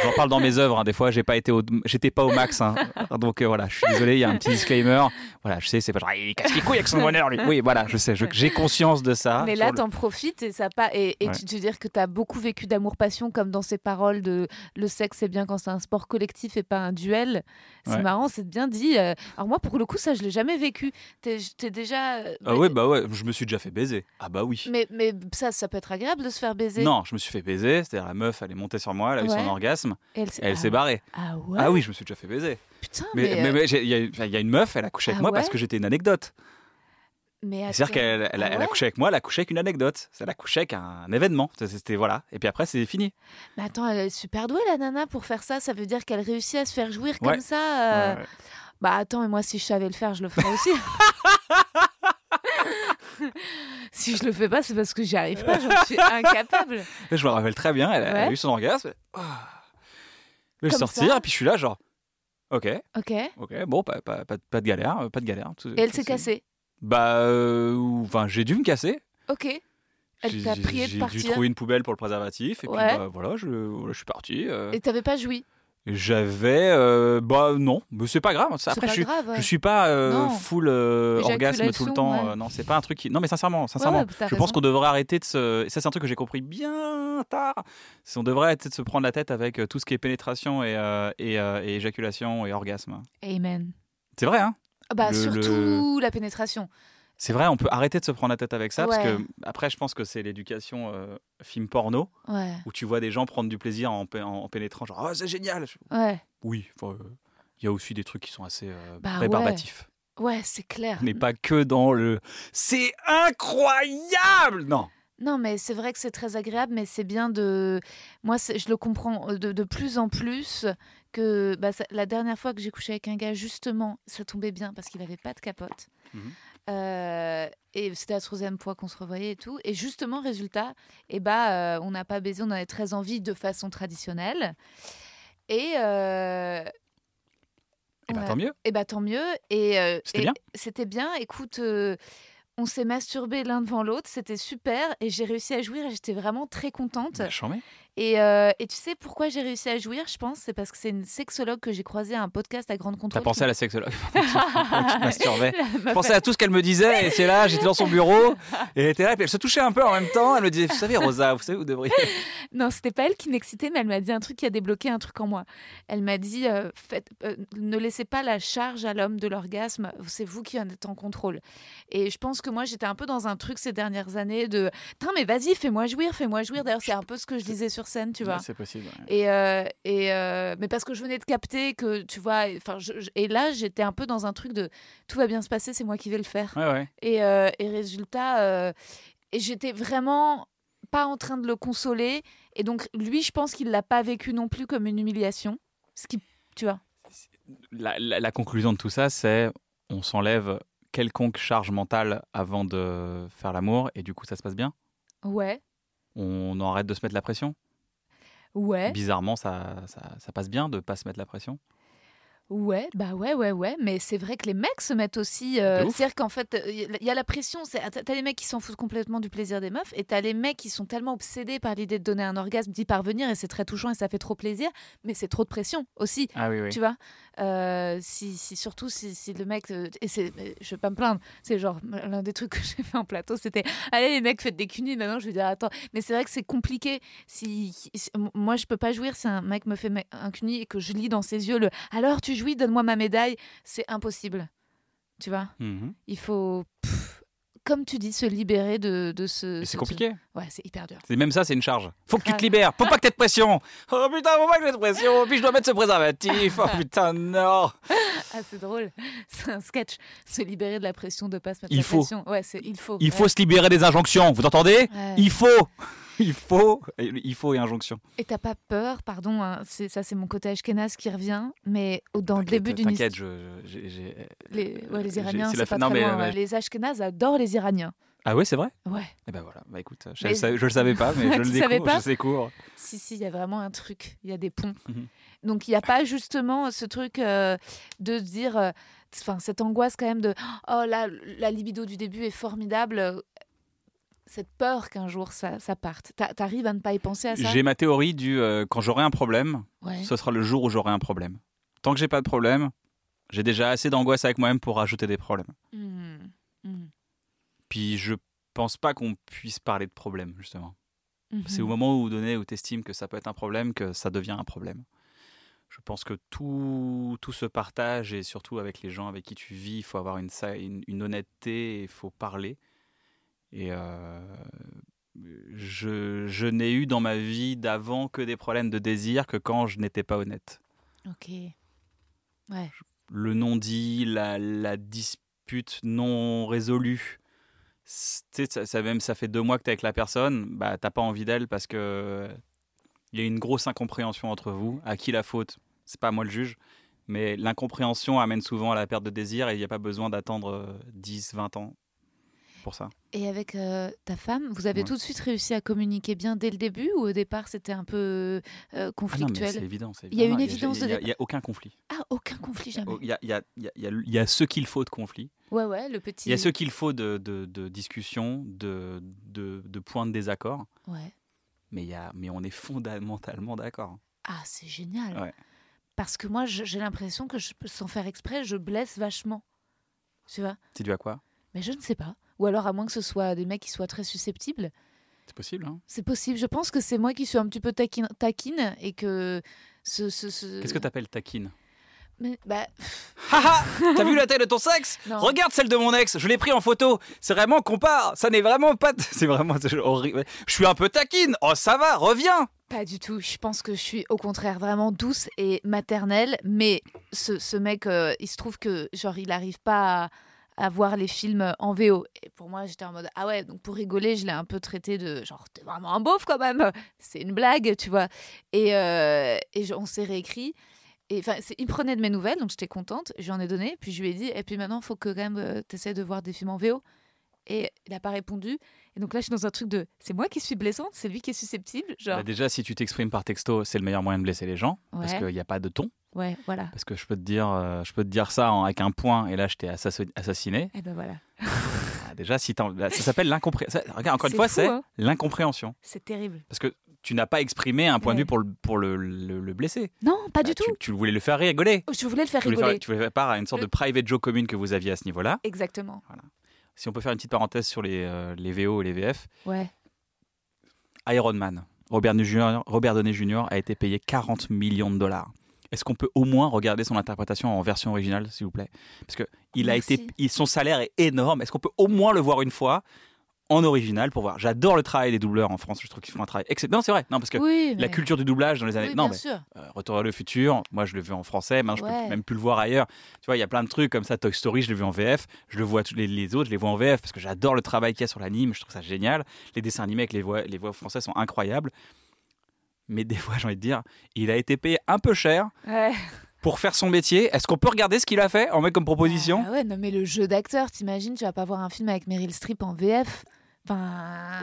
J'en parle dans mes œuvres. hein, Des fois, j'ai pas été au, j'étais pas au max. hein. Donc euh, voilà, je suis désolé. Il y a un petit disclaimer. Voilà, je sais, c'est pas genre il casse les couilles avec son bonheur. Lui. Oui, voilà, je sais. j'ai conscience de ça. Mais là, le- t'en profites et ça pas et, et Ouais. tu, veux dire que t'as beaucoup vécu d'amour-passion comme dans ces paroles de le sexe c'est bien quand c'est un sport collectif et pas un duel. C'est Ouais. marrant, c'est bien dit. euh. Alors moi, pour le coup, ça, je l'ai jamais vécu. T'es déjà. euh, Ah ouais, bah ouais, je me suis déjà fait baiser. Ah bah oui. Mais, mais ça, ça peut être agréable de se faire baiser. Non, je me suis fait baiser. C'est-à-dire la meuf, elle est montée sur moi, elle a eu Ouais. son orgasme, Et elle, s'est- elle ah, s'est barrée. Ah ouais. Ah oui, je me suis déjà fait baiser. Putain, Mais mais. mais- euh, mais il y, a- y une meuf, elle a couché avec Ah moi parce que j'étais une anecdote. mais C'est-à-dire qu'elle elle, a- Ah elle a ouais couché avec moi, elle a couché avec une anecdote. Elle a couché avec un événement. C'était voilà. Et puis après, c'est fini. Mais attends, elle est super douée la nana pour faire ça. Ça veut dire qu'elle réussit à se faire jouir Ouais. comme ça. euh. Ouais. Bah attends, et moi si je savais le faire, je le ferais aussi. si je le fais pas, c'est parce que j'y arrive pas. J'en suis incapable. Je me rappelle très bien. Elle, a- elle a Ouais. eu son orgasme. Ah. Je vais sortir et puis je suis là genre. Ok, Ok. Et ok, bon, pas, pas, pas, pas de galère, euh, pas de galère. Tout- elle s'est cassée. Bah, euh, enfin, j'ai dû me casser. Ok. Elle t'a prié de J'ai dû partir. trouver une poubelle pour le préservatif et Ouais. puis bah, voilà, je, voilà, je suis parti. euh. Et t'avais pas joui. J'avais, euh, bah non, mais c'est pas grave. Après, pas je suis, grave. je suis pas euh, full euh, orgasme tout le temps. ouais. non, c'est pas un truc qui. Non, mais sincèrement, sincèrement, ouais, je pense qu'on devrait arrêter de se. et Ça, c'est un truc que j'ai compris bien tard. On devrait arrêter de se prendre la tête avec tout ce qui est pénétration et, et, et éjaculation et orgasme. Amen. C'est vrai, hein? Ah Bah Le- surtout la pénétration. C'est vrai, on peut arrêter de se prendre la tête avec ça parce que après, je pense que c'est l'éducation euh, film porno Ouais. où tu vois des gens prendre du plaisir en, pé- en pénétrant, genre oh, c'est génial. Ouais. Oui, euh, il y a aussi des trucs qui sont assez euh, Bah rébarbatifs. Ouais, c'est clair. Mais pas que dans le c'est incroyable Non Non, mais c'est vrai que c'est très agréable, mais c'est bien de. Moi, je le comprends euh, de, de plus en plus que bah, ça- la dernière fois que j'ai couché avec un gars, justement, ça tombait bien parce qu'il n'avait pas de capote. Mhm. Euh, et c'était la troisième fois qu'on se revoyait et tout. Et justement, résultat, eh bah, euh, on n'a pas baisé, on en avait très envie de façon traditionnelle. Et. euh, Et bah Ouais. tant mieux. et bah tant mieux. Et C'était et bien C'était bien. Écoute, on s'est masturbé l'un devant l'autre, c'était super. Et j'ai réussi à jouir et j'étais vraiment très contente. Bah. Et, euh, et tu sais pourquoi j'ai réussi à jouir, je pense? C'est parce que c'est une sexologue que j'ai croisée à un podcast à Grande Contrôle. T'as pensé qui- à la sexologue? Masturbait La Je pensais à tout ce qu'elle me disait et c'est là, j'étais dans son bureau et elle était là, puis elle se touchait un peu en même temps. Elle me disait, vous savez Rosa, vous savez, vous devriez. Non, c'était pas elle qui m'excitait, mais elle m'a dit un truc qui a débloqué un truc en moi. Elle m'a dit euh, faites- euh, ne laissez pas la charge à l'homme de l'orgasme, c'est vous qui en êtes en contrôle. Et je pense que moi, j'étais un peu dans un truc ces dernières années de Tain, mais vas-y, fais-moi jouir, fais-moi jouir. D'ailleurs, c'est un peu ce que je disais sur scène, tu vois. Ouais, c'est possible. ouais. Et, euh, et euh, mais parce que je venais de capter que tu vois, enfin, et là j'étais un peu dans un truc de tout va bien se passer, c'est moi qui vais le faire. Ouais, ouais. Et, euh, et résultat, et j'étais vraiment pas en train de le consoler. Et donc lui, je pense qu'il l'a pas vécu non plus comme une humiliation. Ce qui, tu vois. La, la- la conclusion de tout ça, c'est on s'enlève quelconque charge mentale avant de faire l'amour et du coup ça se passe bien? Ouais, On arrête de se mettre la pression? Bizarrement, ça, ça, ça passe bien de pas se mettre la pression. Ouais, bah ouais, ouais, ouais. Mais c'est vrai que les mecs se mettent aussi. euh, De ouf. C'est-à-dire qu'en fait, il y a la pression. c'est- T'as les mecs qui s'en foutent complètement du plaisir des meufs, et t'as les mecs qui sont tellement obsédés par l'idée de donner un orgasme, d'y parvenir, et c'est très touchant et ça fait trop plaisir. Mais c'est trop de pression aussi. Ah oui, oui. Tu vois, Euh, si, si surtout si, si le mec euh, et je vais pas me plaindre, c'est genre l'un des trucs que j'ai fait en plateau, c'était allez les mecs faites des cunis. Maintenant je vais dire attends, mais c'est vrai que c'est compliqué. Si, si- moi je peux pas jouir si un mec me fait un cuni et que je lis dans ses yeux le alors tu jouis, donne-moi ma médaille, c'est impossible. Tu vois, Mhm. il faut pff, comme tu dis se libérer de, de ce. C'est compliqué. ce- Ouais, c'est hyper dur. C'est même ça, c'est une charge. Faut que tu te libères. Faut pas que t'aies de pression. Oh putain, faut pas que j'ai de pression. Puis je dois mettre ce préservatif. Oh putain, non. Ah c'est drôle, c'est un sketch. Se libérer de la pression de pas se mettre Il la faut. pression. Ouais, il faut. Il Ouais. faut se libérer des injonctions. Vous entendez? Ouais. Il faut. Il faut. Il faut et injonction. Et t'as pas peur, pardon, hein, ça c'est mon côté ashkénaze qui revient, mais dans le début d'une T'inquiète, j'ai- Les, ouais, les Iraniens, c'est pas non, très mais, loin, ouais. Les ashkénazes adorent les Iraniens. Ah ouais, c'est vrai? Ouais, Eh ben voilà. Bah écoute, je, Mais- le savais- je le savais pas, mais je le découvre. pas Je sais cours. si, si, il y a vraiment un truc, il y a des ponts. Mhm. Donc il n'y a pas justement ce truc euh, de dire, euh, enfin cette angoisse quand même de, oh là, la libido du début est formidable, cette peur qu'un jour ça, ça parte. T'a- T'arrives à ne pas y penser à ça? J'ai ma théorie du euh, quand j'aurai un problème, Ouais. ce sera le jour où j'aurai un problème. Tant que j'ai pas de problème, j'ai déjà assez d'angoisse avec moi-même pour rajouter des problèmes. Mhm. Mhm. Puis je pense pas qu'on puisse parler de problème, justement. C'est au moment où donné où tu estimes que ça peut être un problème que ça devient un problème. Je pense que tout, tout se partage et surtout avec les gens avec qui tu vis, il faut avoir une, une, une honnêteté, il faut parler. Et euh, je, je n'ai eu dans ma vie d'avant que des problèmes de désir que quand je n'étais pas honnête. Ok. Ouais. Le non-dit, la, la dispute non résolue. C'est- Tu sais, ça, ça même ça fait deux mois que tu es avec la personne, bah t'as pas envie d'elle parce que il y a une grosse incompréhension entre vous. À qui la faute C'est pas moi le juge, mais l'incompréhension amène souvent à la perte de désir et il n'y a pas besoin d'attendre euh, 10, 20 ans pour ça. Et avec euh, ta femme, vous avez Ouais. tout de suite réussi à communiquer bien dès le début ou au départ c'était un peu euh, Ah conflictuel c'est évident. Il y a une évidence de Il n'y a, aucun conflit. Ah, aucun conflit jamais. Il y a, y a- y a- y ce qu'il faut de conflit. Ouais, ouais, le petit. Il y a ce qu'il faut de, de, de discussion, de, de, de points de désaccord. Ouais. Mais, y a, mais on est fondamentalement d'accord. Ah, c'est génial. Ouais. Parce que moi, j'ai l'impression que je, sans faire exprès, je blesse vachement. Tu vois? C'est dû à quoi? Mais je ne sais pas. Ou alors, à moins que ce soit des mecs qui soient très susceptibles. C'est possible, hein C'est possible. Je pense que c'est moi qui suis un petit peu taquine, taquine et que ce. ce, ce- Qu'est-ce que t'appelles taquine? Mais, bah, Haha T'as vu la taille de ton sexe? Non. Regarde celle de mon ex, je l'ai pris en photo. C'est vraiment compare, ça n'est vraiment pas. C'est vraiment horrible. Je suis un peu taquine. Oh, ça va, reviens Pas du tout. Je pense que je suis au contraire vraiment douce et maternelle. Mais ce, ce mec, euh, il se trouve que genre il n'arrive pas à, à voir les films en VO. Et pour moi, j'étais en mode ah ouais. Donc pour rigoler, je l'ai un peu traité de genre t'es vraiment un beauf quand même. C'est une blague, tu vois. Et, euh, et je- on s'est réécrit. Et enfin, il prenait de mes nouvelles, donc j'étais contente. Je lui en ai donné. Puis je lui ai dit et puis maintenant, faut que quand même tu essaies de voir des films en VO. Et il n'a pas répondu. Et donc là, je suis dans un truc de c'est moi qui suis blessante, c'est lui qui est susceptible. Genre, Bah, Déjà, si tu t'exprimes par texto, c'est le meilleur moyen de blesser les gens. Parce qu'il n'y a pas de ton. ouais, voilà. Parce que je peux te dire, euh, je peux te dire ça en- avec un point et là, je t'ai assassi- assassiné. Et ben voilà. Ah, déjà, si là, ça s'appelle l'incompréhension. Regarde, encore une fois, c'est hein. l'incompréhension. C'est terrible. Parce que tu n'as pas exprimé un point de vue pour le, pour le, le- le blesser. Non, pas du Bah, tout. Tu, voulais le faire rigoler. Oh, Je voulais le faire Tu voulais, faire, rigoler. tu voulais faire part à une sorte de private joke commune que vous aviez à ce niveau-là. Exactement. Si on peut faire une petite parenthèse sur les, euh, les VO et les VF, Ouais. Iron Man, Robert, Jr. Robert Downey Jr. a été payé 40 millions de dollars. Est-ce qu'on peut au moins regarder son interprétation en version originale, s'il vous plaît? Parce que il a Merci. été, il- son salaire est énorme. Est-ce qu'on peut au moins le voir une fois? En original pour voir J'adore le travail des doubleurs en France. Je trouve qu'ils font un travail excellent. Non, c'est vrai. Non, parce que oui, la culture du doublage dans les années. Oui, non, bien mais sûr. euh, Retour vers le futur, moi je le vu en français, maintenant je Ouais. peux même plus le voir ailleurs. Tu vois, il y a plein de trucs comme ça. Toy Story, je l'ai vu en VF, je le vois tous les, les autres, je les vois en VF parce que j'adore le travail qu'il y a sur l'anime, je trouve ça génial. Les dessins animés avec les voix, les voix françaises sont incroyables. Mais des fois, j'ai envie de dire, il a été payé un peu cher Ouais. Pour faire son métier. Est-ce qu'on peut regarder ce qu'il a fait en mec comme proposition? Ah ouais, non, mais le jeu d'acteur, t'imagines, tu vas pas voir un film avec Meryl Streep en VF Enfin.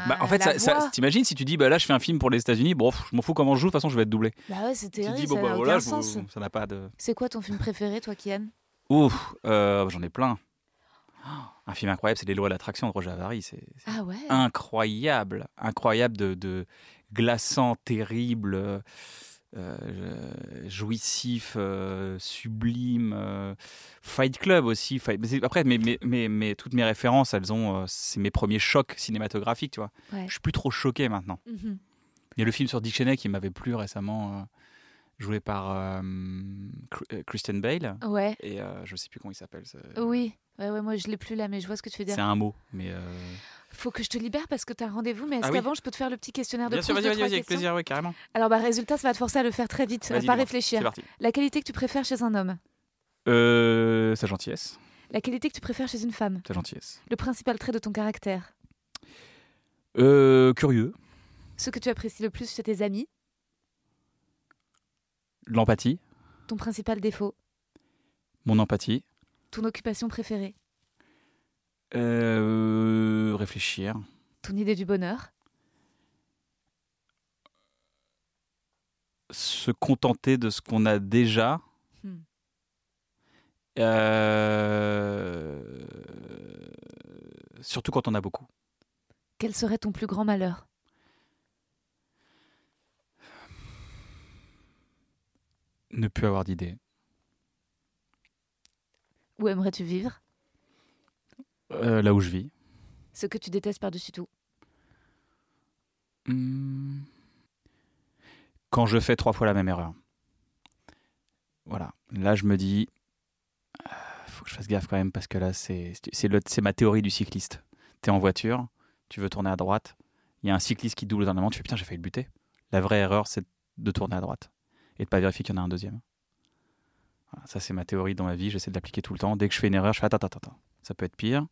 Bah, En fait, ça, ça- t'imagines si tu dis, bah là, je fais un film pour les États-Unis, bon, je m'en fous comment je joue, de toute façon, je vais être doublé. Bah ouais, c'est Tu terrible, dis, bon, ça bah n'a voilà, aucun je- sens. ça n'a pas de. C'est quoi ton film préféré, toi, Kian? Ouf, euh, j'en ai plein. Oh, Un film incroyable, c'est Les lois de l'attraction de Roger Avary. C'est Ah ouais incroyable, incroyable de, de glaçant, terrible, euh, jouissif, euh, sublime. euh, Fight Club aussi. Fight- mais c'est- Après, mais, mais, mais, mais toutes mes références, elles ont, euh, c'est mes premiers chocs cinématographiques, tu vois. Ouais. Je suis plus trop choqué maintenant. Mhm. Il y a le film sur Dick Cheney qui m'avait plu récemment, euh, joué par euh, euh, Christian Bale. Ouais, Et euh, je sais plus comment il s'appelle. c'est- oui. Ouais, ouais, moi je l'ai plus là, mais je vois ce que tu veux C'est dire. un mot, mais. euh, Faut que je te libère parce que tu as un rendez-vous, mais est-ce Ah oui. qu'avant je peux te faire le petit questionnaire de Bien sûr, vas-y, vas-y, avec plaisir, oui, carrément. Alors, bah, résultat, ça va te forcer à le faire très vite, à Vas-y, pas réfléchir. Parti. La qualité que tu préfères chez un homme Euh, sa gentillesse. La qualité que tu préfères chez une femme Sa gentillesse. Le principal trait de ton caractère Euh, curieux. Ce que tu apprécies le plus chez tes amis L'empathie. Ton principal défaut Mon empathie. Ton occupation préférée Euh, réfléchir. Ton idée du bonheur? Se contenter de ce qu'on a déjà. Hmm. Euh, surtout quand on a beaucoup. Quel serait ton plus grand malheur? Ne plus avoir d'idées. Où aimerais-tu vivre? Euh, là où je vis. Ce que tu détestes par-dessus tout Hmm. Quand je fais trois fois la même erreur. Voilà. Là, je me dis, euh, faut que je fasse gaffe quand même parce que là, c'est ma théorie du cycliste. Tu es en voiture, tu veux tourner à droite, il y a un cycliste qui double au dernier moment, tu fais putain, j'ai failli le buter. La vraie erreur, c'est de tourner à droite et de pas vérifier qu'il y en a un deuxième. Voilà, ça, c'est ma théorie dans ma vie, j'essaie de l'appliquer tout le temps. Dès que je fais une erreur, je fais attends, attends, attends, ça peut être pire.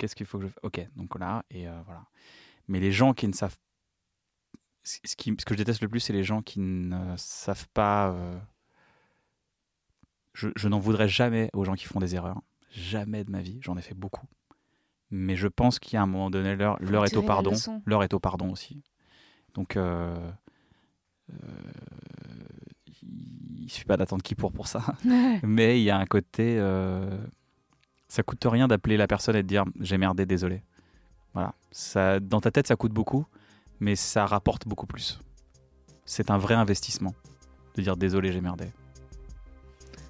Qu'est-ce qu'il faut que je fasse Ok, donc là, et euh, voilà. Mais les gens qui ne savent ce ce qui, ce que je déteste le plus, c'est les gens qui ne savent pas. euh, Je, je n'en voudrais jamais aux gens qui font des erreurs. Jamais de ma vie. J'en ai fait beaucoup. Mais je pense qu'il y a un moment donné, l'heure est au pardon. L'heure est au pardon aussi. Donc, euh, euh, il suffit pas d'attendre qui pour pour ça. Mais il y a un côté. Ça coûte rien d'appeler la personne et de dire j'ai merdé, désolé. Voilà. Ça, dans ta tête, ça coûte beaucoup, mais ça rapporte beaucoup plus. C'est un vrai investissement de dire désolé, j'ai merdé.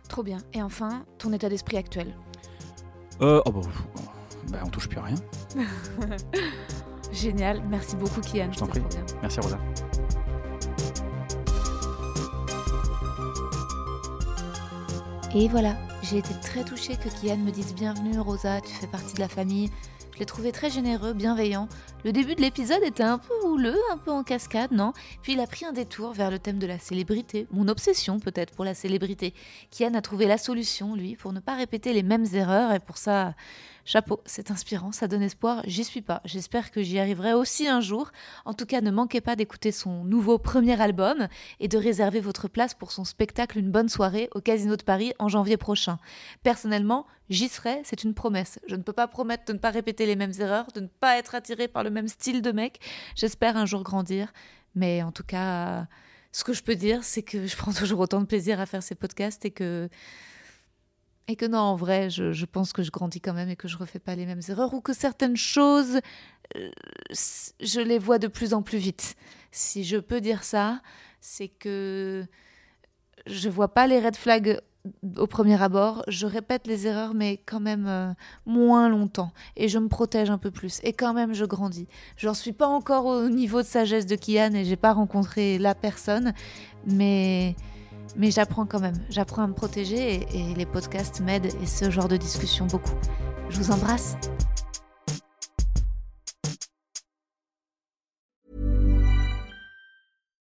Trop bien. Et enfin, ton état d'esprit actuel? Euh, oh bah, bah, on touche plus à rien. Génial. Merci beaucoup, Kian. Je t'en prie. Merci Rosa. Et voilà, j'ai été très touchée que Kian me dise bienvenue Rosa, tu fais partie de la famille. Je l'ai trouvé très généreux, bienveillant. Le début de l'épisode était un peu houleux, un peu en cascade, non? Puis il a pris un détour vers le thème de la célébrité, mon obsession peut-être pour la célébrité. Kian a trouvé la solution, lui, pour ne pas répéter les mêmes erreurs, et pour ça, chapeau, c'est inspirant, ça donne espoir, j'y suis pas. J'espère que j'y arriverai aussi un jour. En tout cas, ne manquez pas d'écouter son nouveau premier album et de réserver votre place pour son spectacle Une bonne soirée au Casino de Paris en janvier prochain. Personnellement, j'y serai, c'est une promesse. Je ne peux pas promettre de ne pas répéter les mêmes erreurs, de ne pas être attiré par le même style de mec. J'espère un jour grandir, mais en tout cas, ce que je peux dire, c'est que je prends toujours autant de plaisir à faire ces podcasts et que et que non, en vrai, je, je pense que je grandis quand même et que je refais pas les mêmes erreurs ou que certaines choses, euh, je les vois de plus en plus vite. Si je peux dire ça, c'est que je vois pas les red flags au premier abord, je répète les erreurs, mais quand même euh, moins longtemps. Et je me protège un peu plus. Et quand même, je grandis. J'en suis pas encore au niveau de sagesse de Kian et j'ai pas rencontré la personne, mais, mais j'apprends quand même. J'apprends à me protéger et, les podcasts m'aident et ce genre de discussion beaucoup. Je vous embrasse.